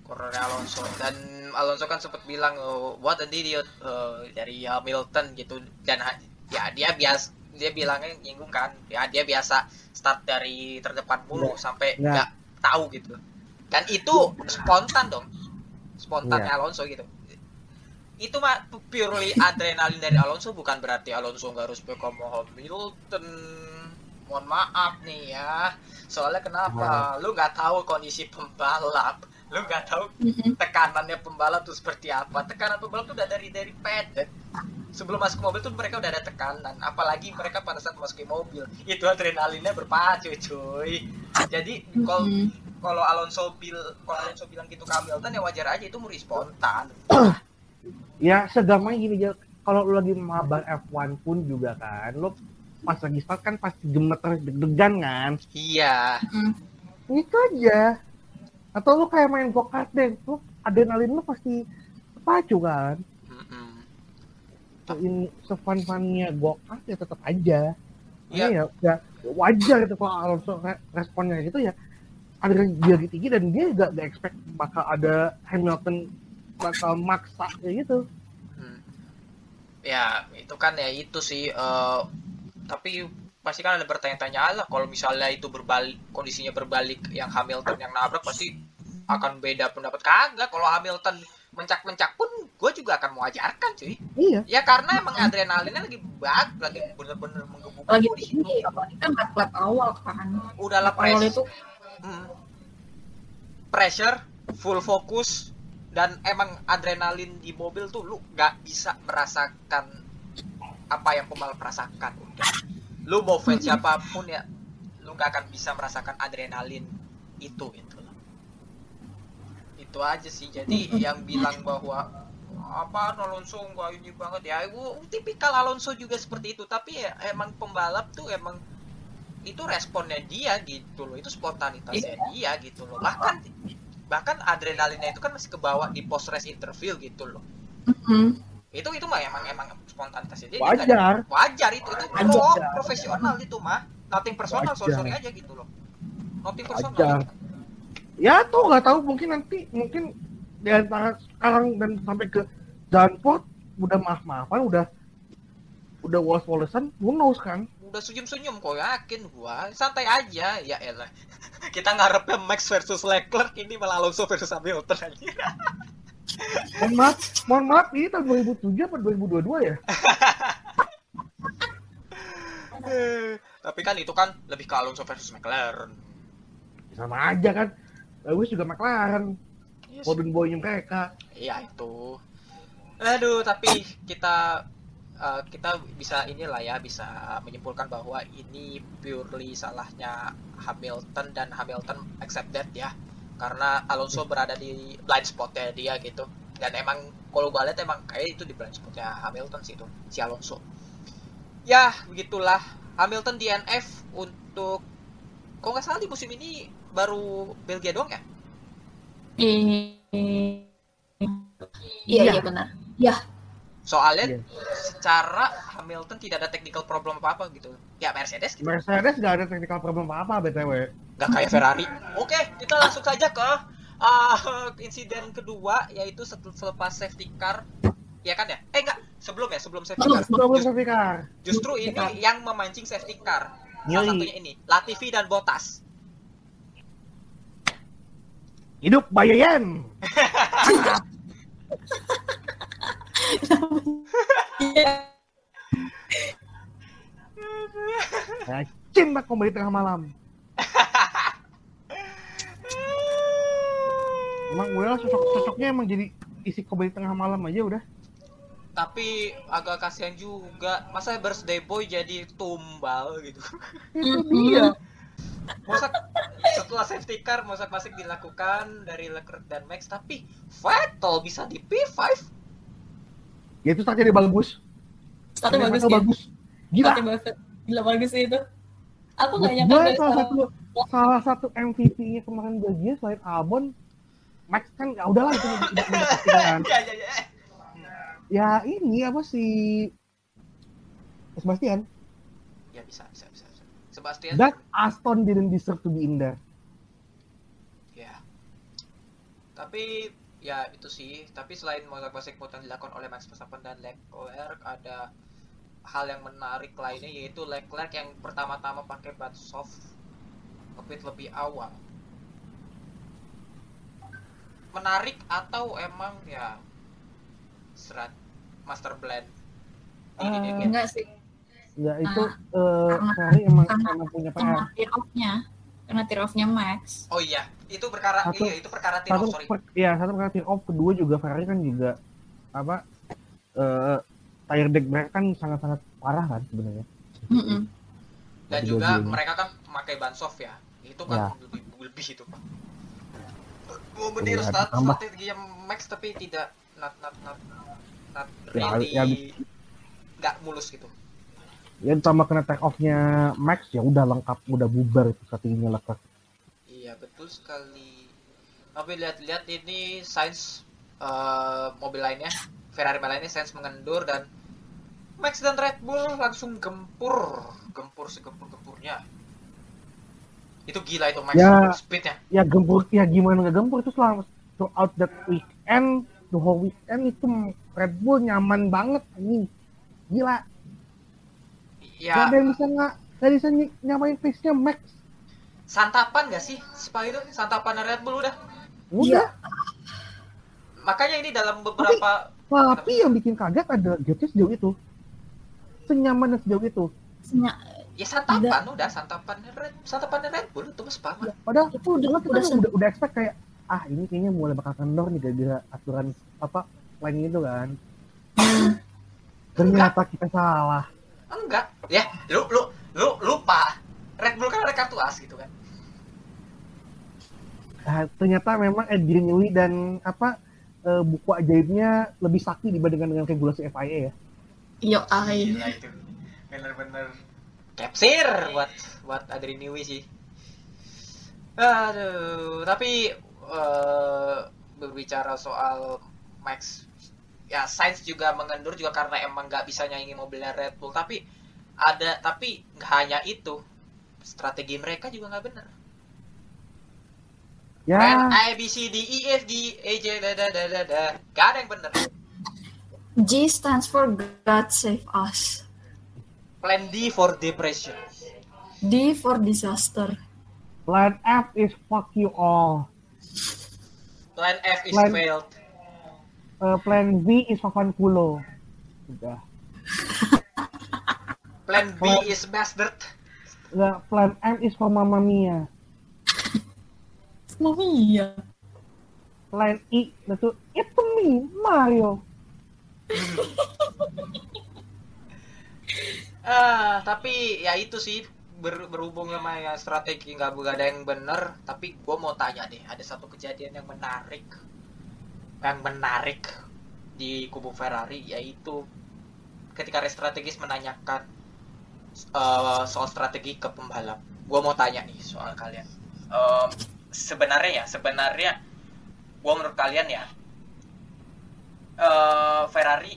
Corner Alonso. Dan Alonso kan sempat bilang oh, what an idiot eh, dari Hamilton gitu. Dan ya dia bias dia bilangnya nyinggung kan. Ya dia biasa start dari terdepan mulu sampai Nggak. nggak tahu gitu. Dan itu spontan dong. Spontannya Iya. Alonso gitu. Itu mah purely adrenalin dari Alonso bukan berarti Alonso nggak harus sama Hamilton. Mohon maaf nih ya. Soalnya kenapa? Lu nggak tahu kondisi pembalap lu nggak tahu tekanannya pembalap tuh seperti apa. Tekanan pembalap tuh udah dari dari paddock sebelum masuk ke mobil tuh mereka udah ada tekanan. Apalagi mereka pada saat masuk ke mobil. Itu adrenalinnya berpacu cuy. Jadi kalau kalau Alonso bil kalau Alonso bilang gitu ke Hamilton ya wajar aja. Itu murni spontan. Ya segampang gini aja kalau lu lagi mabar F1 pun juga kan lu pas lagi start kan pasti gemeter deg-degan kan? Iya. Itu aja atau lu kayak main go kart deh lu adrenalin lu pasti pacu kan Mm-mm. ini sefun funnya go kart ya tetap aja Iya. ya, ya wajar gitu kalau Alonso re- responnya gitu ya ada dia lebih tinggi dan dia gak, gak expect bakal ada Hamilton bakal maksa kayak gitu Hmm. ya itu kan ya itu sih eh, tapi pasti kan ada bertanya-tanya lah. Kalau misalnya itu berbalik kondisinya berbalik yang Hamilton yang nabrak pasti akan beda pendapat. Kagak kalau Hamilton mencak-mencak pun gue juga akan mewajarkan cuy. Iya. Ya karena emang adrenalinnya lagi bag lagi bener-bener menggebu Lagi di situ. tinggi, apalagi kan lap lap awal kan. udahlah Lap awal press. itu Hmm. pressure full fokus dan emang adrenalin di mobil tuh lu nggak bisa merasakan apa yang pembalap rasakan. udah lu mau fans siapa pun ya lu nggak akan bisa merasakan adrenalin itu gitu loh itu aja sih. Jadi yang bilang bahwa apa Alonso nggak ini banget ya? Gua- tipikal Alonso juga seperti itu. Tapi ya emang pembalap tuh emang itu responnya dia gitu loh. Itu spontanitasnya dia gitu loh. Bahkan bahkan adrenalinnya itu kan masih kebawa di post race interview gitu loh. Mm-mm. itu itu mah emang emang spontanitasnya dia dia nggak ada- wajar. Wajar itu itu Wajar. pro profesional itu mah. Nothing personal sorry Wajar. sorry aja gitu loh. Nothing personal Wajar. ya tuh nggak tahu mungkin nanti mungkin di antara sekarang dan sampai ke Danport udah maaf maafan udah udah wolesan who knows kan? Udah senyum-senyum kok yakin gua? Santai aja ya elah. Kita ngarepnya Max versus Leclerc ini malah Alonso versus Hamilton aja mohon maaf mohon maaf ini tahun 2007 apa 2022 ya? Tapi kan itu kan lebih ke Alonso versus McLaren. Sama aja kan Lewis juga McLaren. Iya sih. golden boynya mereka. Iya itu. Aduh tapi kita eh, kita bisa inilah ya bisa menyimpulkan bahwa ini purely salahnya Hamilton dan Hamilton accept that ya karena Alonso berada di blind spotnya dia gitu. Dan emang kalau gue lihat emang kayak itu di blind spotnya Hamilton sih itu si Alonso. Ya begitulah. Hamilton DNF untuk kalau nggak salah di musim ini baru Belgia doang ya? Iya. Iya, iya benar. soalnya Iya. secara Hamilton tidak ada technical problem apa apa gitu. Ya Mercedes gitu. Mercedes nggak ada technical problem apa apa btw nggak kayak Ferrari. Oke kita langsung saja ke ah, insiden kedua yaitu selepas safety car. Ya kan ya? Eh enggak sebelum ya sebelum safety car. belum Just- safety car. justru ini yang memancing safety car. Salah satunya ini Latifi dan Bottas. Hidup Bayayan saya cinta kembali tengah malam emang udah lah sosok sosoknya emang jadi isi kembali tengah malam aja udah. Tapi agak kasihan juga masa birthday boy jadi tumbal gitu. Itu dia. Masa setelah safety car masa klasik dilakukan dari Leclerc dan Max tapi Vettel bisa di P5 ya itu startnya dia bagus. Startnya bagus ya. bagus. Gila. Startnya bagus. Gila bagus itu. Aku nggak nyangka salah satu salah. satu MVP-nya kemarin Belgia selain Albon Max kan ya udahlah itu udah- udah- udah pasti kan. ya ya ya ya ini apa sih Sebastian? Ya bisa bisa bisa, bisa. Sebastian? That Aston didn't deserve to be in there. Ya. Tapi ya itu sih. Tapi selain motor klasik yang dilakukan oleh Max Verstappen dan Leclerc ada hal yang menarik lainnya yaitu Leclerc yang pertama-tama pakai ban soft lebih awal menarik atau emang ya serat master blend ini dia gitu. Enggak sih. ya itu eh karena- Ferrari emang karena- emang punya PR Karena tear off-nya. Karena tear off-nya Max. oh iya itu perkara Satu- iya itu perkara satu tiro sorry per- ya satu karena tear off kedua juga Ferrari kan juga apa eh tire deck mereka kan sangat-sangat parah kan sebenarnya Mm-mm. dan Jadi juga mereka kan memakai ban soft ya itu kan Ya. lebih lebih itu oh bener ditambah. strategi yang max tapi tidak. Not not not not. Ya, really ya, nggak mulus gitu. Ya ditambah kena take off-nya Max ya udah lengkap udah bubar itu strateginya Leclerc iya betul sekali. Tapi lihat-lihat ini Sainz eh, mobil lainnya. Ferrari lainnya Sainz mengendur dan Max dan Red Bull langsung gempur. Gempur segempur-gempurnya itu gila itu Max. Ya. speednya. Ya gempur ya gimana nggak gempur itu selama throughout that weekend the whole weekend itu Red Bull nyaman banget ini gila. Ya Gak ada yang bisa nggak gak bisa ny- nyamain pace nya Max. Santapan gak sih Spa itu santapan Red Bull udah? Udah. Makanya ini dalam beberapa tapi yang bikin kaget ada gapnya sejauh itu. Senyaman dan sejauh itu. Senya- ya santapan udah. santapan Red santapan Red Bull itu mas mah. padahal itu udah udah udah, udah, udah expect kayak ah ini kayaknya mulai bakal kendor nih gara-gara aturan apa lain gitu kan. Ternyata kita salah. Enggak. Ya lu lu lu lupa. Red Bull kan ada kartu as gitu kan. Ah, ternyata memang Adrian Newey dan apa eh, buku ajaibnya lebih sakti dibandingkan dengan regulasi FIA ya. Gila itu. Bener-bener capsir buat buat Adri Niwi sih. Aduh, tapi eh, berbicara soal Max, ya Sainz juga mengendur juga karena emang nggak bisa nyaingi mobilnya Red Bull. Tapi ada, tapi nggak hanya itu, strategi mereka juga nggak bener. Ya, Plan A, B, C, D, E, F, G, A, J, da, da, da, da, da. Gak ada yang bener. G stands for God save us. Plan D for depression. D for disaster. plan F is fuck you all. Plan F is Plan- failed. Eh, plan B is papan kulo. Udah. Plan B Plan- is bastard. Nggak, plan M is for Mamma Mia. Oh iya. Plan I itu itu me Mario. Ah, tapi ya itu sih ber- berhubung sama yang strategi nggak ada yang bener. Tapi gue mau tanya deh, ada satu kejadian yang menarik, yang menarik di kubu Ferrari yaitu ketika race strategis menanyakan eh, soal strategi ke pembalap. Gue mau tanya nih soal kalian. Em, sebenarnya ya, sebenarnya gue menurut kalian ya, eh, Ferrari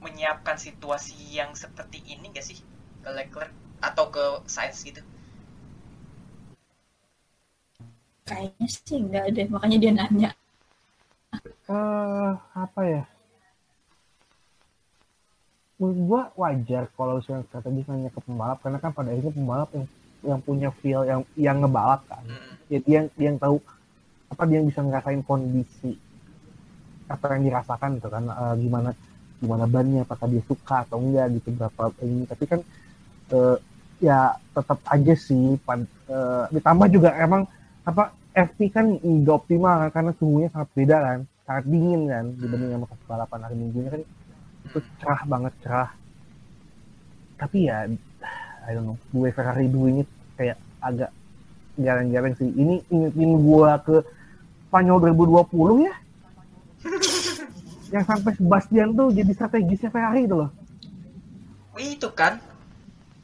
menyiapkan situasi yang seperti ini gak sih ke Leclerc atau ke Sainz gitu? Kayaknya sih enggak deh, makanya dia nanya. eh apa ya? Menurut gua wajar kalau misalnya strategis nanya ke pembalap karena kan pada akhirnya pembalap yang yang punya feel yang yang ngebalap kan. Mm. Ya, dia yang dia yang tahu apa dia yang bisa ngerasain kondisi apa yang dirasakan gitu kan eh, gimana gimana bannya apakah dia suka atau enggak gitu berapa ini. Tapi kan eh, ya tetap aja sih pan, eh, ditambah juga emang apa FP kan nggak optimal kan, karena suhunya sangat beda kan sangat dingin kan dibanding sama balapan hari minggunya kan itu cerah banget cerah. Tapi ya I don't know gue Ferrari 2 ini kayak agak jarang-jarang sih. Ini ingetin gua ke Spanyol 2020 ya yang sampai Sebastian tuh jadi strategisnya Ferrari itu loh. Itu kan,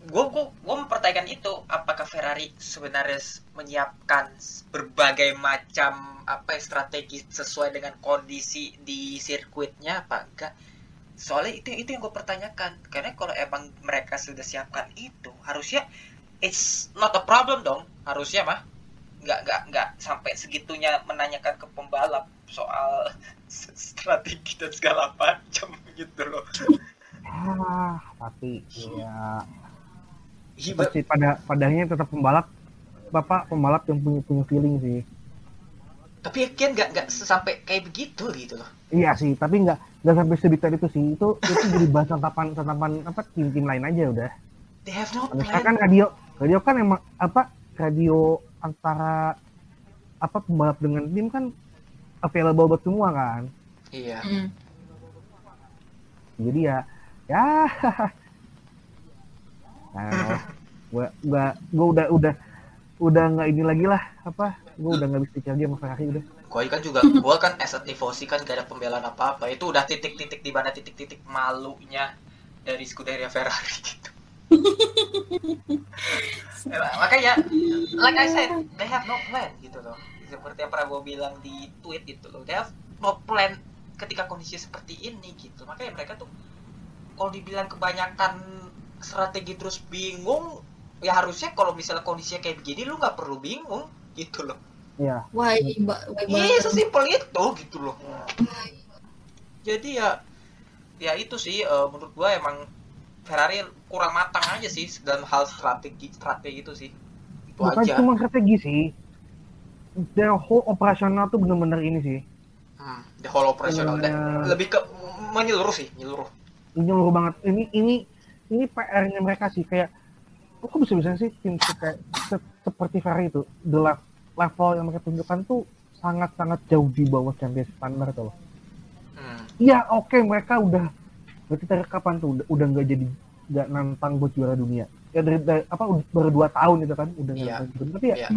gue gue gue mempertanyakan itu. Apakah Ferrari sebenarnya menyiapkan berbagai macam apa ya, strategi sesuai dengan kondisi di sirkuitnya apa enggak? Soalnya itu itu yang gue pertanyakan. Karena kalau emang mereka sudah siapkan itu harusnya it's not a problem dong. Harusnya mah nggak nggak nggak sampai segitunya menanyakan ke pembalap soal strategi dan segala macam gitu loh. ah tapi ya. Iya, Terus sih pada padanya tetap pembalap bapak pembalap yang punya punya feeling sih. Tapi Kian nggak nggak sampai kayak begitu gitu loh. Iya sih tapi nggak nggak sampai sedetail itu sih. Itu itu jadi bahan santapan santapan apa tim tim lain aja udah. They have no plan. kan radio radio kan emang apa radio antara apa pembalap dengan tim kan available buat semua kan. Iya. Hmm. jadi ya ya. Nah, gua gua gua udah udah udah nggak ini lagi lah apa gua udah nggak bisa pikir lagi sama Ferrari udah. Gua kan juga gua kan as a tifosi kan gak ada pembelaan apa apa itu udah titik-titik di mana titik-titik malunya dari Scuderia Ferrari gitu. Ya, makanya like I said they have no plan gitu loh seperti yang pernah gue bilang di tweet gitu loh. They have no plan ketika kondisi seperti ini gitu. Makanya mereka tuh kalau dibilang kebanyakan strategi terus bingung ya harusnya kalau misalnya kondisinya kayak begini lu nggak perlu bingung gitu loh. Ya Why, Iya, sesimpel itu gitu loh. Jadi ya ya itu sih eh, menurut gua emang Ferrari kurang matang aja sih dalam hal strategi strategi itu sih. Itu bukan aja. cuma strategi sih the whole operasional tuh bener-bener ini sih Hmm, the whole operational Dan lebih ke menyeluruh sih, menyeluruh. menyeluruh banget ini ini ini PR-nya mereka sih kayak kok bisa bisa sih tim kayak se- seperti Ferrari itu the le- level yang mereka tunjukkan tuh sangat sangat jauh di bawah champion standar tuh loh Hmm. Iya oke mereka udah berarti dari kapan tuh udah udah nggak jadi nggak nantang buat juara dunia ya dari, dari apa udah baru dua tahun itu kan udah nggak Iya. nantang juara. tapi ya Iya.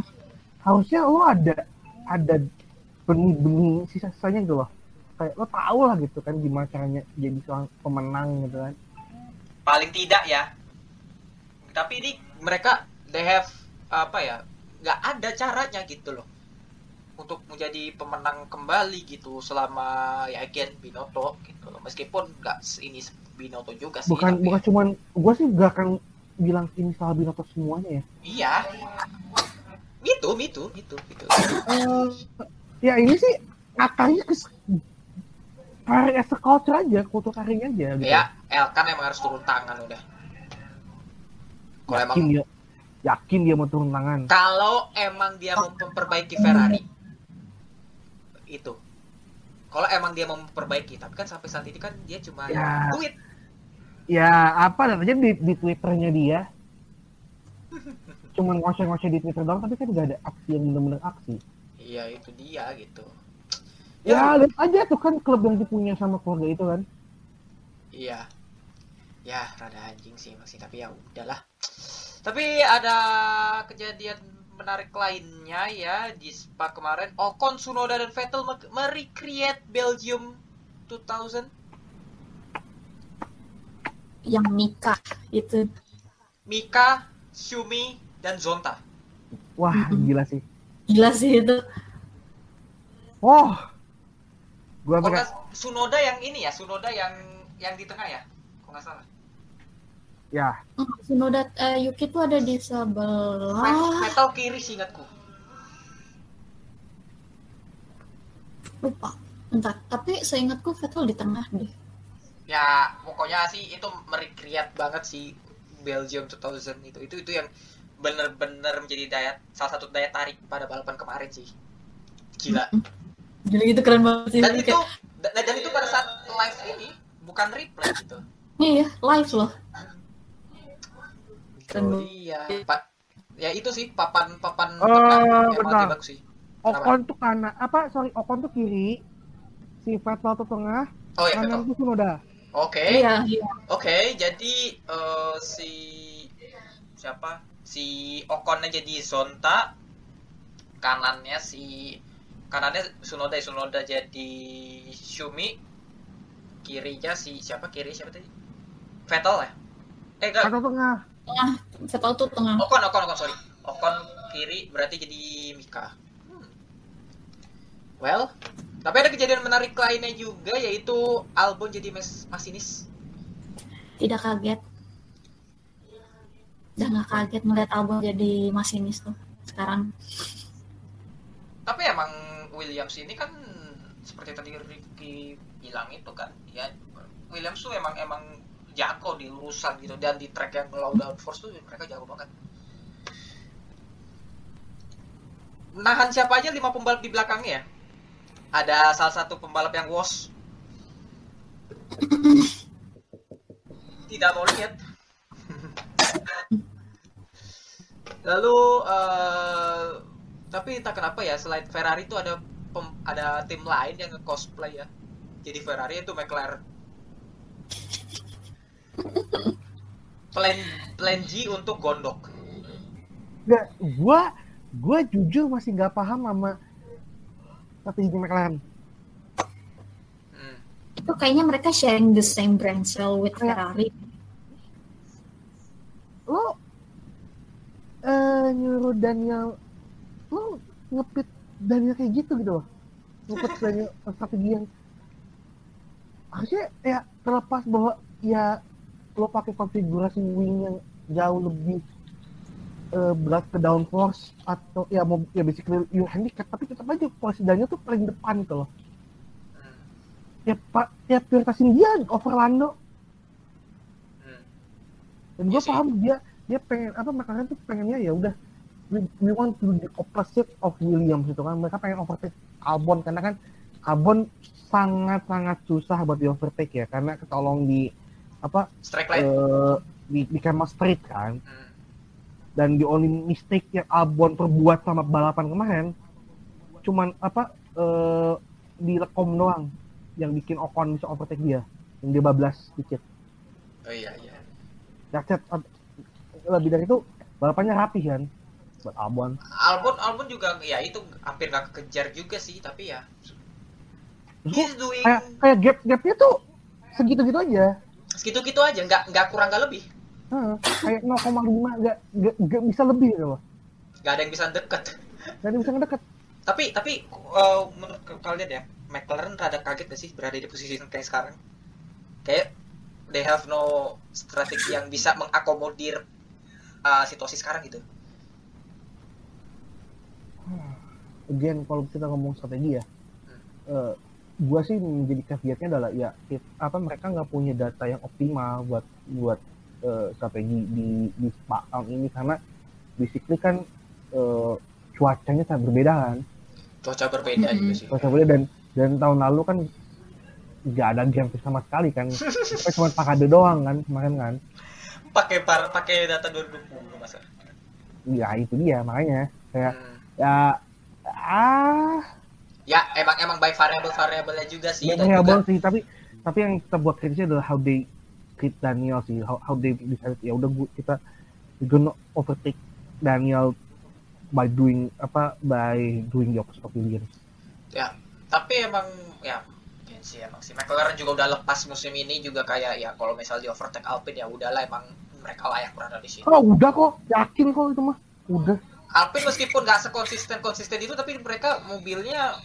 Harusnya lo ada ada benih-benih sisa-sisanya gitu loh. Kayak lo tau lah gitu kan gimana caranya jadi seorang pemenang gitu kan. Paling tidak ya. Tapi ini mereka they have apa ya nggak ada caranya gitu loh. Untuk menjadi pemenang kembali gitu selama ya again Binoto gitu loh. Meskipun nggak ini Binoto juga sih bukan tapi- bukan cuman gue sih gak akan bilang ini salah Binoto semuanya ya. Iya itu itu itu itu Eh, ya ini sih katanya ke karir as a culture aja kultur karirnya aja gitu. Ya Elkan emang harus turun tangan udah. Kalau emang dia yakin dia mau turun tangan. Kalau emang dia mau memperbaiki Ferrari itu. Kalau emang dia mau memperbaiki tapi kan sampai saat ini kan dia cuma Ya. duit ya apa namanya di, di twitternya dia cuman ngoceh-ngoceh di twitter doang tapi kan gak ada aksi yang bener-bener aksi. Iya itu dia gitu. Ya lihat aja tuh kan klub yang dipunya sama keluarga itu kan. Iya. Ya rada anjing sih masih tapi ya udahlah. Tapi ada kejadian menarik lainnya ya di Spa kemarin. Ocon Tsunoda dan Vettel me- merecreate Belgium 2000 yang nikah itu. Mika, Shumi, dan Zonta. wah gila sih. Gila sih itu. Oh! Gua Kalau pakai Sunoda yang ini ya, Sunoda yang yang di tengah ya, kalau nggak salah. ya. Hmm, Sunoda eh, Yuki tuh ada di sebelah. Metal kiri seingatku. lupa. Entar tapi seingatku Vettel di tengah deh. Ya, pokoknya sih itu merecreate banget sih Belgium 2000 itu. Itu itu yang bener-bener menjadi daya salah satu daya tarik pada balapan kemarin sih. Gila. jadi gitu keren banget sih Dan Kayak, itu dan, dan itu pada saat live ini bukan replay gitu. iya live loh Keren Oh, iya, Pak. Ya itu sih papan-papan Oh, tengah yang emang bagus sih. Ocon tuh kanan apa sorry Ocon tuh kiri si Vettel tuh tengah Oh ya, kanan betul. tuh Sunoda Oke. iya iya Oke, jadi eh, si siapa? Si Okonnya jadi Zonta, kanannya si kanannya Sunoda, Sunoda jadi Shumi, kirinya si siapa? Kiri siapa tadi? Vettel ya? Eh enggak, atau tengah tengah Vettel tuh tengah Ocon, Ocon, Ocon, sorry. Ocon kiri berarti jadi Mika. Hmm. Well, tapi ada kejadian menarik lainnya juga yaitu Albon jadi mes masinis. tidak kaget udah nggak kaget melihat Albon jadi masinis tuh sekarang Tapi emang Williams ini kan seperti tadi Ricky bilang itu kan, ya Williams tuh emang emang jago di lurusan gitu dan di track yang low downforce tuh mereka jago banget. Nahan siapa aja lima pembalap di belakangnya ya? Ada salah satu pembalap yang was. Tidak mau lihat. Lalu eh, tapi entah kenapa ya selain Ferrari itu ada pem- ada tim lain yang nge-cosplay ya. Jadi Ferrari itu McLaren. Plan plan G untuk gondok. Nggak, gua gua jujur masih nggak paham sama strategi McLaren Hmm. itu kayaknya mereka sharing the same brand cell with Ferrari lo eh nyuruh Daniel lo ngepit Daniel kayak gitu gitu loh. Ngepit Daniel strategi yang harusnya ya terlepas bahwa ya lo pakai konfigurasi wing yang jauh lebih eh, berat ke downforce atau ya mau ya basically you handicap tapi tetap aja posisi Daniel tuh paling depan gitu loh. Hmm. ya pak ya prioritasin dia over Lando. Hmm. dan gue Iya paham dia dia pengen apa McLaren tuh pengennya ya udah we, we want to the opposite of Williams gitu kan mereka pengen overtake Albon karena kan Albon sangat sangat susah buat di overtake ya karena ketolong di apa Strike eh, di di Kemal Street kan Hmm. dan the only mistake yang Albon perbuat sama balapan kemarin cuman apa eh, di lekom doang yang bikin Ocon bisa overtake dia yang dia bablas dikit Oh iya iya. That's it. Lebih dari itu balapannya rapi kan? Buat Albon. Albon Albon juga ya itu hampir nggak kekejar juga sih tapi ya. He's doing kayak kayak gap gapnya tuh segitu-gitu aja. Segitu-gitu aja nggak nggak kurang nggak lebih. Heeh, kayak 0,5 nggak nggak nggak bisa lebih gitu loh. Nggak ada yang bisa deket. Nggak ada yang bisa ngedeket. Tapi tapi eh, menurut kalian ya McLaren rada kaget gak sih berada di posisi yang kayak sekarang? Kayak they have no strategi yang bisa mengakomodir eh, situasi sekarang gitu. Again kalau kita ngomong strategi ya eh, gua sih menjadi caveatnya adalah ya it- apa mereka nggak punya data yang optimal buat buat eh, strategi di di Spa tahun ini. Karena basically kan eh, cuacanya sangat berbeda kan? Cuaca berbeda Mhm. juga sih. Cuaca berbeda. Dan dan tahun lalu kan nggak ada game sama sekali kan? Cuma pakade doang kan? Kemarin kan pakai par pakai data 2020 masa ya itu dia makanya. Kayak Hmm. ya ah ya emang emang by variable variabelnya juga sih ya juga. sih tapi tapi yang kita buat kritisnya adalah how they treat Daniel sih. How, how they decided ya udah gua- kita we gonna overtake Daniel by doing apa by doing the opposite of Williams ya tapi emang ya mungkin sih emang sih. McLaren juga udah lepas musim ini juga kayak ya kalau misal di overtake Alpine ya udahlah emang mereka layak berada di sini. Oh udah kok. Yakin kok itu mah. Udah. Alpine meskipun nggak sekonsisten konsisten itu tapi mereka mobilnya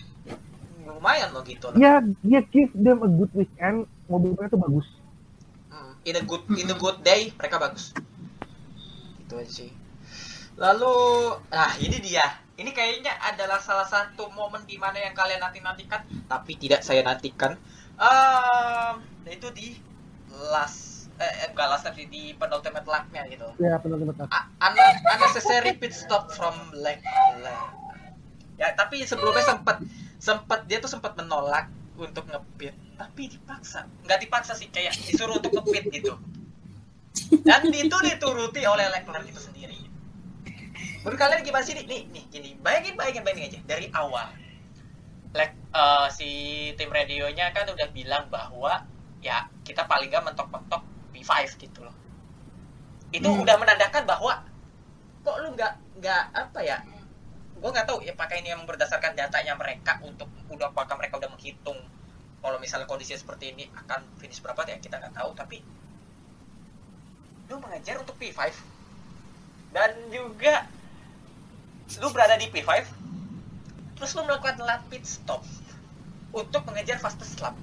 lumayan loh gitu loh. ya dia give them a good weekend. Mobil mereka tuh bagus. Hmm, in a good in a good day mereka bagus. Itu aja sih. Lalu nah ini dia ini kayaknya adalah salah satu momen di mana yang kalian nanti nantikan tapi tidak saya nantikan Ehm, itu di last eh eh, bukan last lap sih, di penultimate lap-nya gitu ya penonton betul A- un- unnecessary pit stop from Leclerc. Ya, tapi sebelumnya sempat sempat dia tuh sempat menolak untuk ngepit, tapi dipaksa. Nggak dipaksa sih, kayak disuruh untuk ngepit gitu. Dan itu dituruti oleh Leclerc itu sendiri. Menurut kalian gimana sih nih? Nih, nih gini, bayangin, bayangin, bayangin aja dari awal. Lek, eh, si tim radionya kan udah bilang bahwa ya kita paling nggak mentok-mentok P5 gitu loh itu Hmm. udah menandakan bahwa kok lu nggak nggak apa ya gue nggak tahu ya pakai ini yang berdasarkan datanya mereka untuk udah apakah mereka udah menghitung kalau misalnya kondisi seperti ini akan finish berapa ya kita nggak tahu tapi lu mengejar untuk P5 dan juga lu berada di P5 terus lu melakukan lap pit stop untuk mengejar fastest lap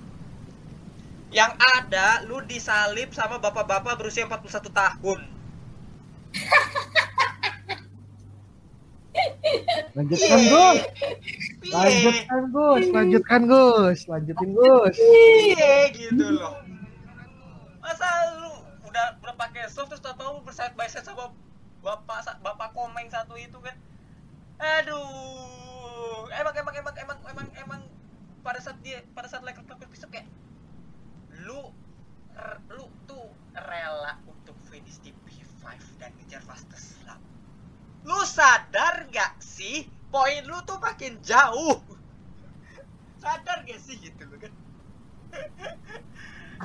yang ada lu disalip sama bapak-bapak berusia 41 tahun. Lanjutkan Gus. Lanjutkan Gus. Lanjutkan Gus. Lanjutin Gus. Piye gitu loh. Masa lu udah udah pakai soft terus tahu lu bersayap sama bapak bapak komeng satu itu kan aduh. Emang emang emang emang emang emang pada saat dia pada saat Lakers melakukan besok kayak lu lu tuh rela untuk finish di P5 dan ngejar fastest lap lu sadar gak sih poin lu tuh makin jauh? Sadar gak sih gitu loh kan?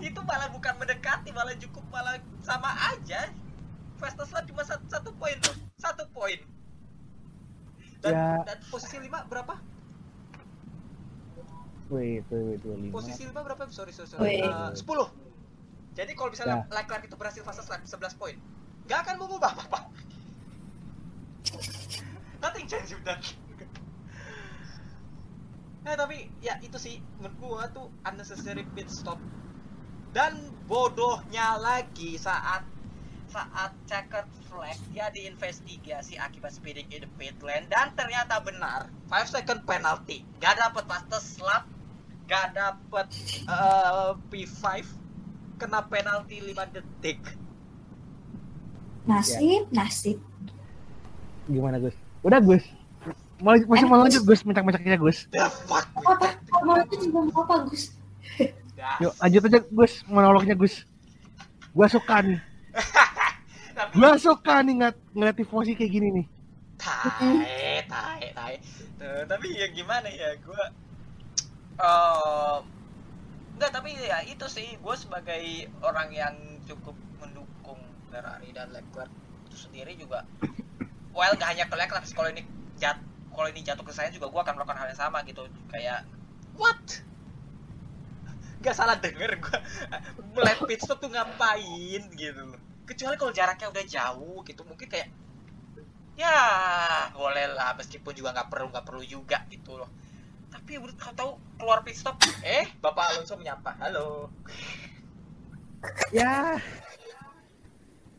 Itu malah bukan mendekati malah cukup malah sama aja. Fastest lap cuma satu, satu poin loh satu poin dan, Ya. dan posisi lima berapa? Wait wait wait wait lima. Posisi lima berapa? Sorry sorry, sorry. Eh, 10 jadi kalau misalnya Ya. Leclerc itu berhasil fastest lap 11 poin gak akan mengubah apa-apa nothing change with that. Nah tapi ya itu sih. Menurut gua tuh unnecessary pit stop. Dan bodohnya lagi saat saat checkered flag dia diinvestigasi akibat speeding in the pit lane dan ternyata benar 5 second penalty. Gak dapet fastest lap gak dapet eh, P5 kena penalti 5 detik. Nasib, nasib. gimana Gus? Udah Gus. Mau masih mau lanjut Gus. Mencak-mencaknya Gus. The fuck? Apa? Kalau itu juga nggak apa, Gus. Yuk lanjut aja Gus. Monolognya Gus. Gua suka nih gua suka nih ngeliat ngeliat tifosi kayak gini nih. Tae tae tae. Tapi ya gimana ya gue eh enggak tapi ya itu sih gue sebagai orang yang cukup mendukung Ferrari dan Leclerc itu sendiri juga well gak hanya ke Leclerc kalau ini jat kalau ini jatuh ke saya juga gue akan melakukan hal yang sama gitu. Kayak what? Nggak salah denger gue mulai pit tuh ngapain gitu kecuali kalau jaraknya udah jauh gitu mungkin kayak ya boleh lah meskipun juga nggak perlu nggak perlu juga gitu loh. Tapi udah tahu keluar pit stop? Eh bapak Alonso menyapa? Halo. Ya.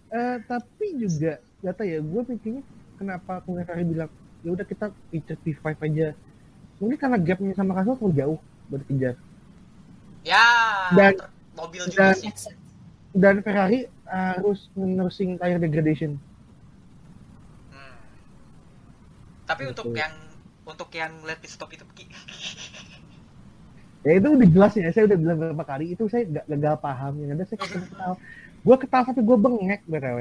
Eh tapi juga gak tau ya gue pikirnya kenapa Ferrari bilang ya udah kita incer P5 aja. Mungkin karena gapnya sama Russell terlalu jauh buat dikejar. Ya Dan- mobil juga dan- sih. dan Ferrari harus nursing tire degradation. Hmm. tapi Gitu. untuk yang untuk yang pit stop itu ya itu udah jelas ya saya udah bilang beberapa kali itu saya gak gagal paham yang ada saya ketawa. Gue ketawa sampai gue bengek btw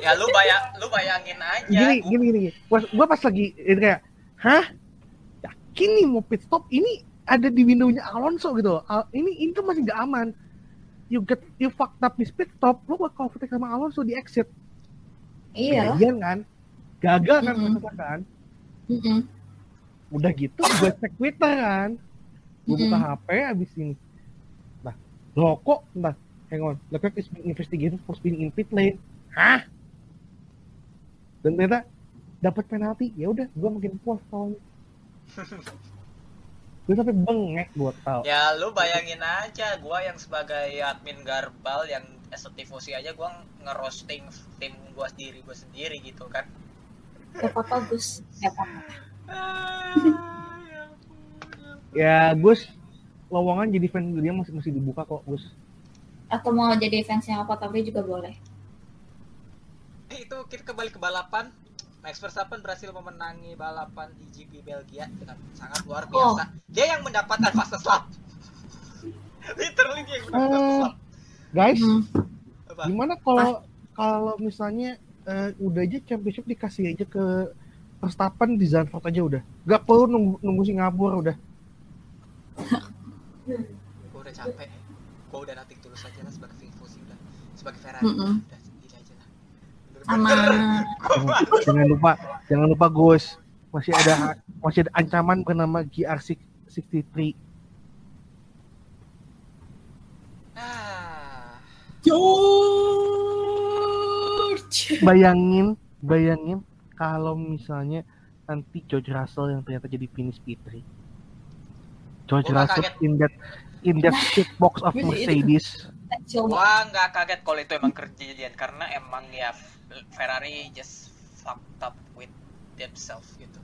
ya lu bayang lu bayangin aja. Gini gua- gini. Gini gue pas lagi ini kayak hah? Yakin nih mau pit stop? Ini ada di windownya Alonso gitu Al- ini ini tuh masih gak aman you get you fucked up di pit stop lu bakal overtake sama Alonso di exit. Iya. Lah. Kejadian kan? Gagal kan Mm-mm. ternyata kan? Mm-mm. udah gitu gue cek Twitter kan? Gue buka Mm-mm. HP abis ini. Nah loh kok entah hang on. Leclerc is being investigated for speeding in pit lane. Hah? Dan ternyata dapat penalti. Ya udah gue makin puas tahun gue sampai bengek gue tau Ya lu bayangin aja, gua yang sebagai admin garbal yang tifosi aja gua ngerosting tim gua sendiri gua sendiri gitu kan. Gak apa-apa Gus. Gak apa-apa. ya Gus lowongan jadi fans dia masih masih dibuka kok Gus Atau mau jadi fansnya apa tapi juga boleh. Itu kita kembali ke balapan. Max Verstappen berhasil memenangi balapan di GP Belgia dengan sangat luar biasa. Dia yang mendapatkan fastest lap. Literally dia yang mendapatkan fastest lap. guys Hmm. Apa? gimana kalau kalau misalnya eh, udah aja championship dikasih aja ke Verstappen di Zandvoort aja udah gak perlu nunggu, nunggu Singapura udah Gua udah capek. Gua udah nating tulus aja lah sebagai tifosi udah. Sebagai Ferrari udah ini aja lah. Sama jangan lupa jangan lupa Gus masih ada masih ada ancaman bernama GR63 Ah. George. bayangin bayangin kalau misalnya nanti George Russell yang ternyata jadi finish P3 George Gua Russell kaget. in that in that shit box of Mercedes. Gua nggak kaget kalau itu emang kejadian karena emang ya Ferrari just fucked up with themselves gitu.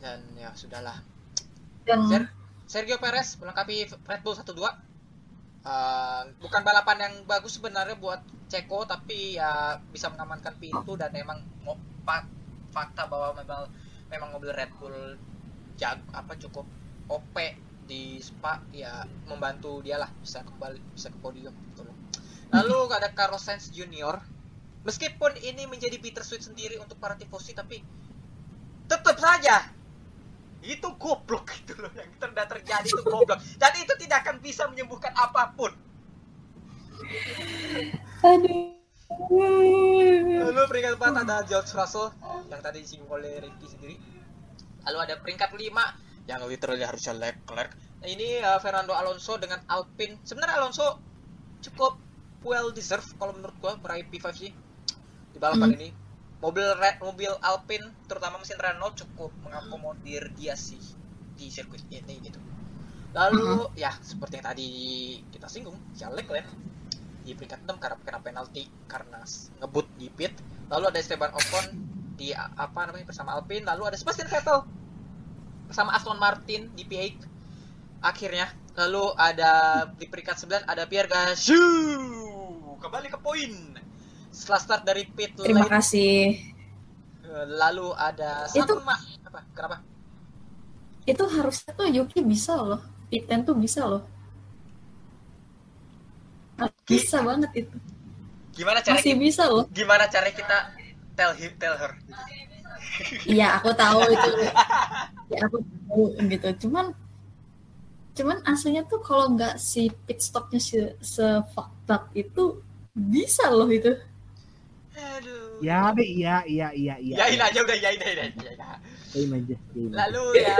Dan ya sudahlah. Dan Ser- Sergio Perez melengkapi Red Bull 1-2. Eh, bukan balapan yang bagus sebenarnya buat Ceko tapi ya bisa mengamankan pintu dan emang fakta bahwa memang memang mobil Red Bull jag apa cukup OP di Spa ya membantu dia lah bisa kembali bisa ke podium gitu loh. Lalu ada Carlos Sainz Junior. Meskipun ini menjadi bittersweet sendiri untuk para tifosi tapi tetap saja itu goblok gitu loh yang ter- terjadi itu goblok. Dan itu tidak akan bisa menyembuhkan apa pun. Aduh. lalu peringkat 4 ada George Russell yang tadi disinggung oleh Ricky sendiri. Lalu ada peringkat 5 yang literally harusnya Leclerc. Nah, ini uh, Fernando Alonso dengan Alpine. Sebenarnya Alonso cukup well deserve kalau menurut gua meraih P5 sih balapan Hmm. ini. Mobil Re- mobil Alpine terutama mesin Renault cukup mengakomodir dia sih di sirkuit ini gitu. Lalu ya seperti yang tadi kita singgung Charles Leclerc di peringkat 6 karena kena penalti karena ngebut di pit. Lalu ada Esteban Ocon di apa namanya bersama Alpine. Lalu ada Sebastian Vettel bersama Aston Martin di P8 akhirnya lalu ada di peringkat 9 ada Pierre Gasly. Kembali ke poin setelah start dari pit Terima lane kasih. eh, lalu ada Itu- sama apa kenapa Itu harusnya tuh Yuki bisa loh. Piten tuh bisa loh. Bisa banget itu. gimana cara Masih bisa loh. gimana cara kita tell him tell her Iya, aku tahu itu. Ya, aku tahu gitu. Cuman cuman aslinya tuh kalau nggak si pit stopnya se, se fucked up itu bisa loh itu. Aduh ya be iya iya iya iya yain aja udah yain yain yain, yain. Aja yain aja. Lalu ya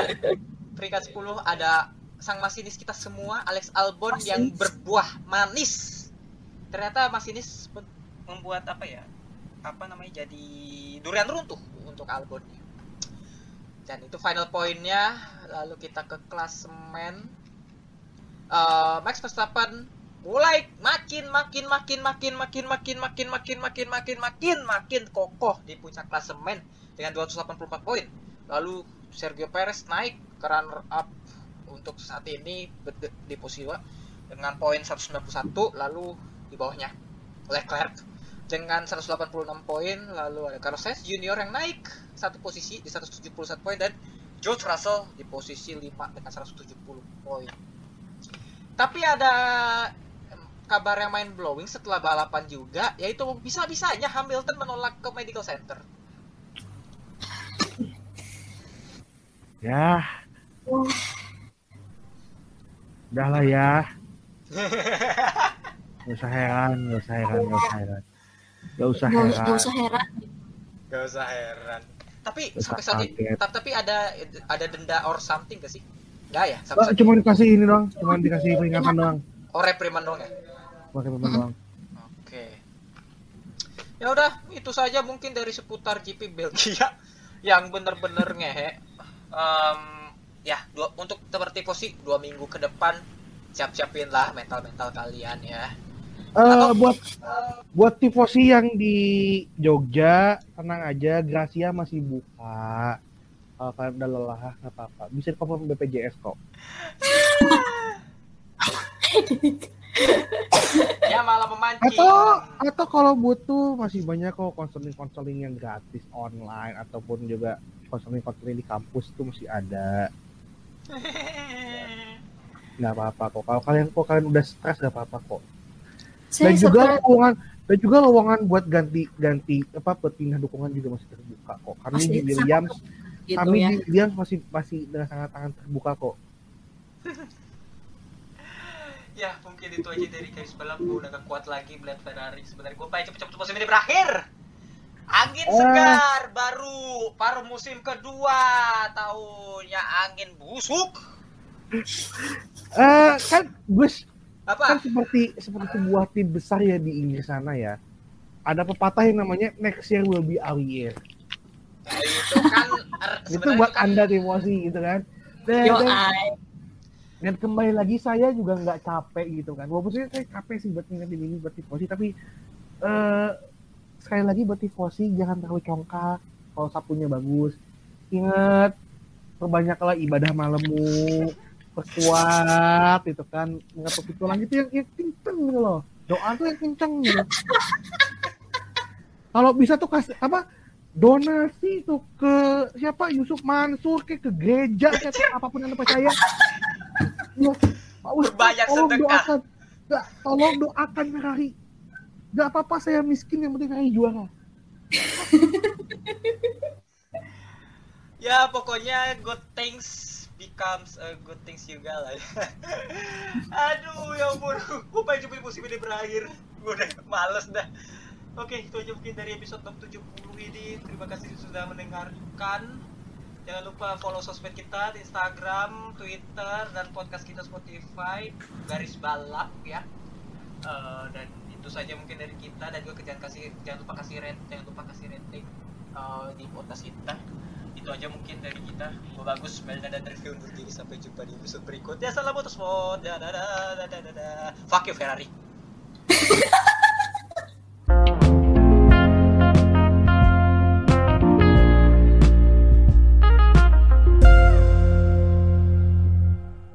peringkat 10 ada sang masinis kita semua Alex Albon Masinis. yang berbuah manis. Ternyata masinis membuat apa ya? Apa namanya jadi durian runtuh untuk Albon. Dan itu final poinnya. Lalu kita ke klasemen. Eh, Max Verstappen mulai makin makin makin makin makin makin makin makin makin makin makin makin kokoh di puncak klasemen dengan 284 poin. Lalu Sergio Perez naik ke runner up untuk saat ini di posisi 2 dengan poin 191 lalu di bawahnya Leclerc dengan 186 poin lalu ada Carlos Sainz Junior yang naik satu posisi di 171 poin dan George Russell di posisi 5 dengan 170 poin. Tapi ada kabar yang main blowing setelah balapan juga yaitu bisa-bisanya Hamilton menolak ke medical center. Ya. Udah lah ya. Gak usah heran, gak usah heran, gak usah heran. Gak usah heran. gak usah heran. Gak usah heran. Tapi usah sampai saat ini, tapi ada ada denda or something gak sih? Enggak ya, sampai Oh, cuma dikasih ini doang, cuma dikasih peringatan doang. Oh, reprimand doang ya? Pakai peringatan doang. Oke. Ya udah, itu saja mungkin dari seputar GP Belgia yang bener-bener ngehe. Em, ya, dua, untuk seperti posisi dua minggu ke depan siap-siapin lah mental-mental kalian ya. Eh buat buat tifosi yang di Jogja, tenang aja, Gracia masih buka. Kalau kalian udah lelah, nggak apa-apa. Bisa telepon BPJS kok. Ya malah memancing. Atau atau kalau butuh masih banyak kok konseling-konseling yang gratis online ataupun juga konseling-konseling di kampus itu masih ada. Nggak apa-apa kok. Kalau kalian kok kalian udah stres nggak apa-apa kok. Saya Dan juga lowongan dan juga lowongan buat ganti ganti apa berpindah dukungan juga masih terbuka kok. Kami Pasti di sangat Williams gitu kami ya. di Williams masih masih dengan sangat tangan terbuka kok. Ya mungkin itu aja dari garis balap gue udah gak kuat lagi melihat Ferrari sebenarnya gue pengen cepet-cepet musim ini berakhir angin Eh. segar baru paruh musim kedua tahunnya angin busuk Eh kan Gus kan apa seperti seperti sebuah tim besar ya di Inggris sana ya. Ada pepatah yang namanya next year will be our year. Ya, itu kan Itu buat kan- anda tifosi gitu kan. Dan, Yo, dan, kembali lagi saya juga nggak capek gitu kan. Walaupun saya, saya capek sih buat ngingetin ini buat tifosi tapi eh sekali lagi buat tifosi jangan terlalu congkak kalau sapunya bagus. Ingat perbanyaklah ibadah malammu perkuat itu kan ngetuk tulang itu yang, yang kenceng gitu loh doa tuh yang kenceng gitu kalau bisa tuh kasih apa donasi tuh ke siapa? Yusuf Mansur kayak ke gereja ke apa pun yang percaya ya, Pak Berbanyak tolong sedekah. doakan. Nggak, tolong doakan Ferrari Gak apa-apa saya miskin yang penting Ferrari juara. Ya pokoknya good things becomes a good things juga lah ya. aduh ya ampun. Gue pengen cepet musim ini berakhir. Gue udah males dah oke itu aja mungkin dari episode top 70 ini. Terima kasih sudah mendengarkan. Jangan lupa follow sosmed kita di Instagram, Twitter, dan podcast kita Spotify garis balap ya. Eh, dan itu saja mungkin dari kita. Dan juga jangan kasih jangan lupa kasih rate jangan lupa kasih rating eh, di podcast kita. Itu aja mungkin dari kita. Gue bagus Melda dan review undur diri. Sampai jumpa di episode berikutnya. Salam motorsport. Dadah dadah dadah dadah fuck you Ferrari Thank you.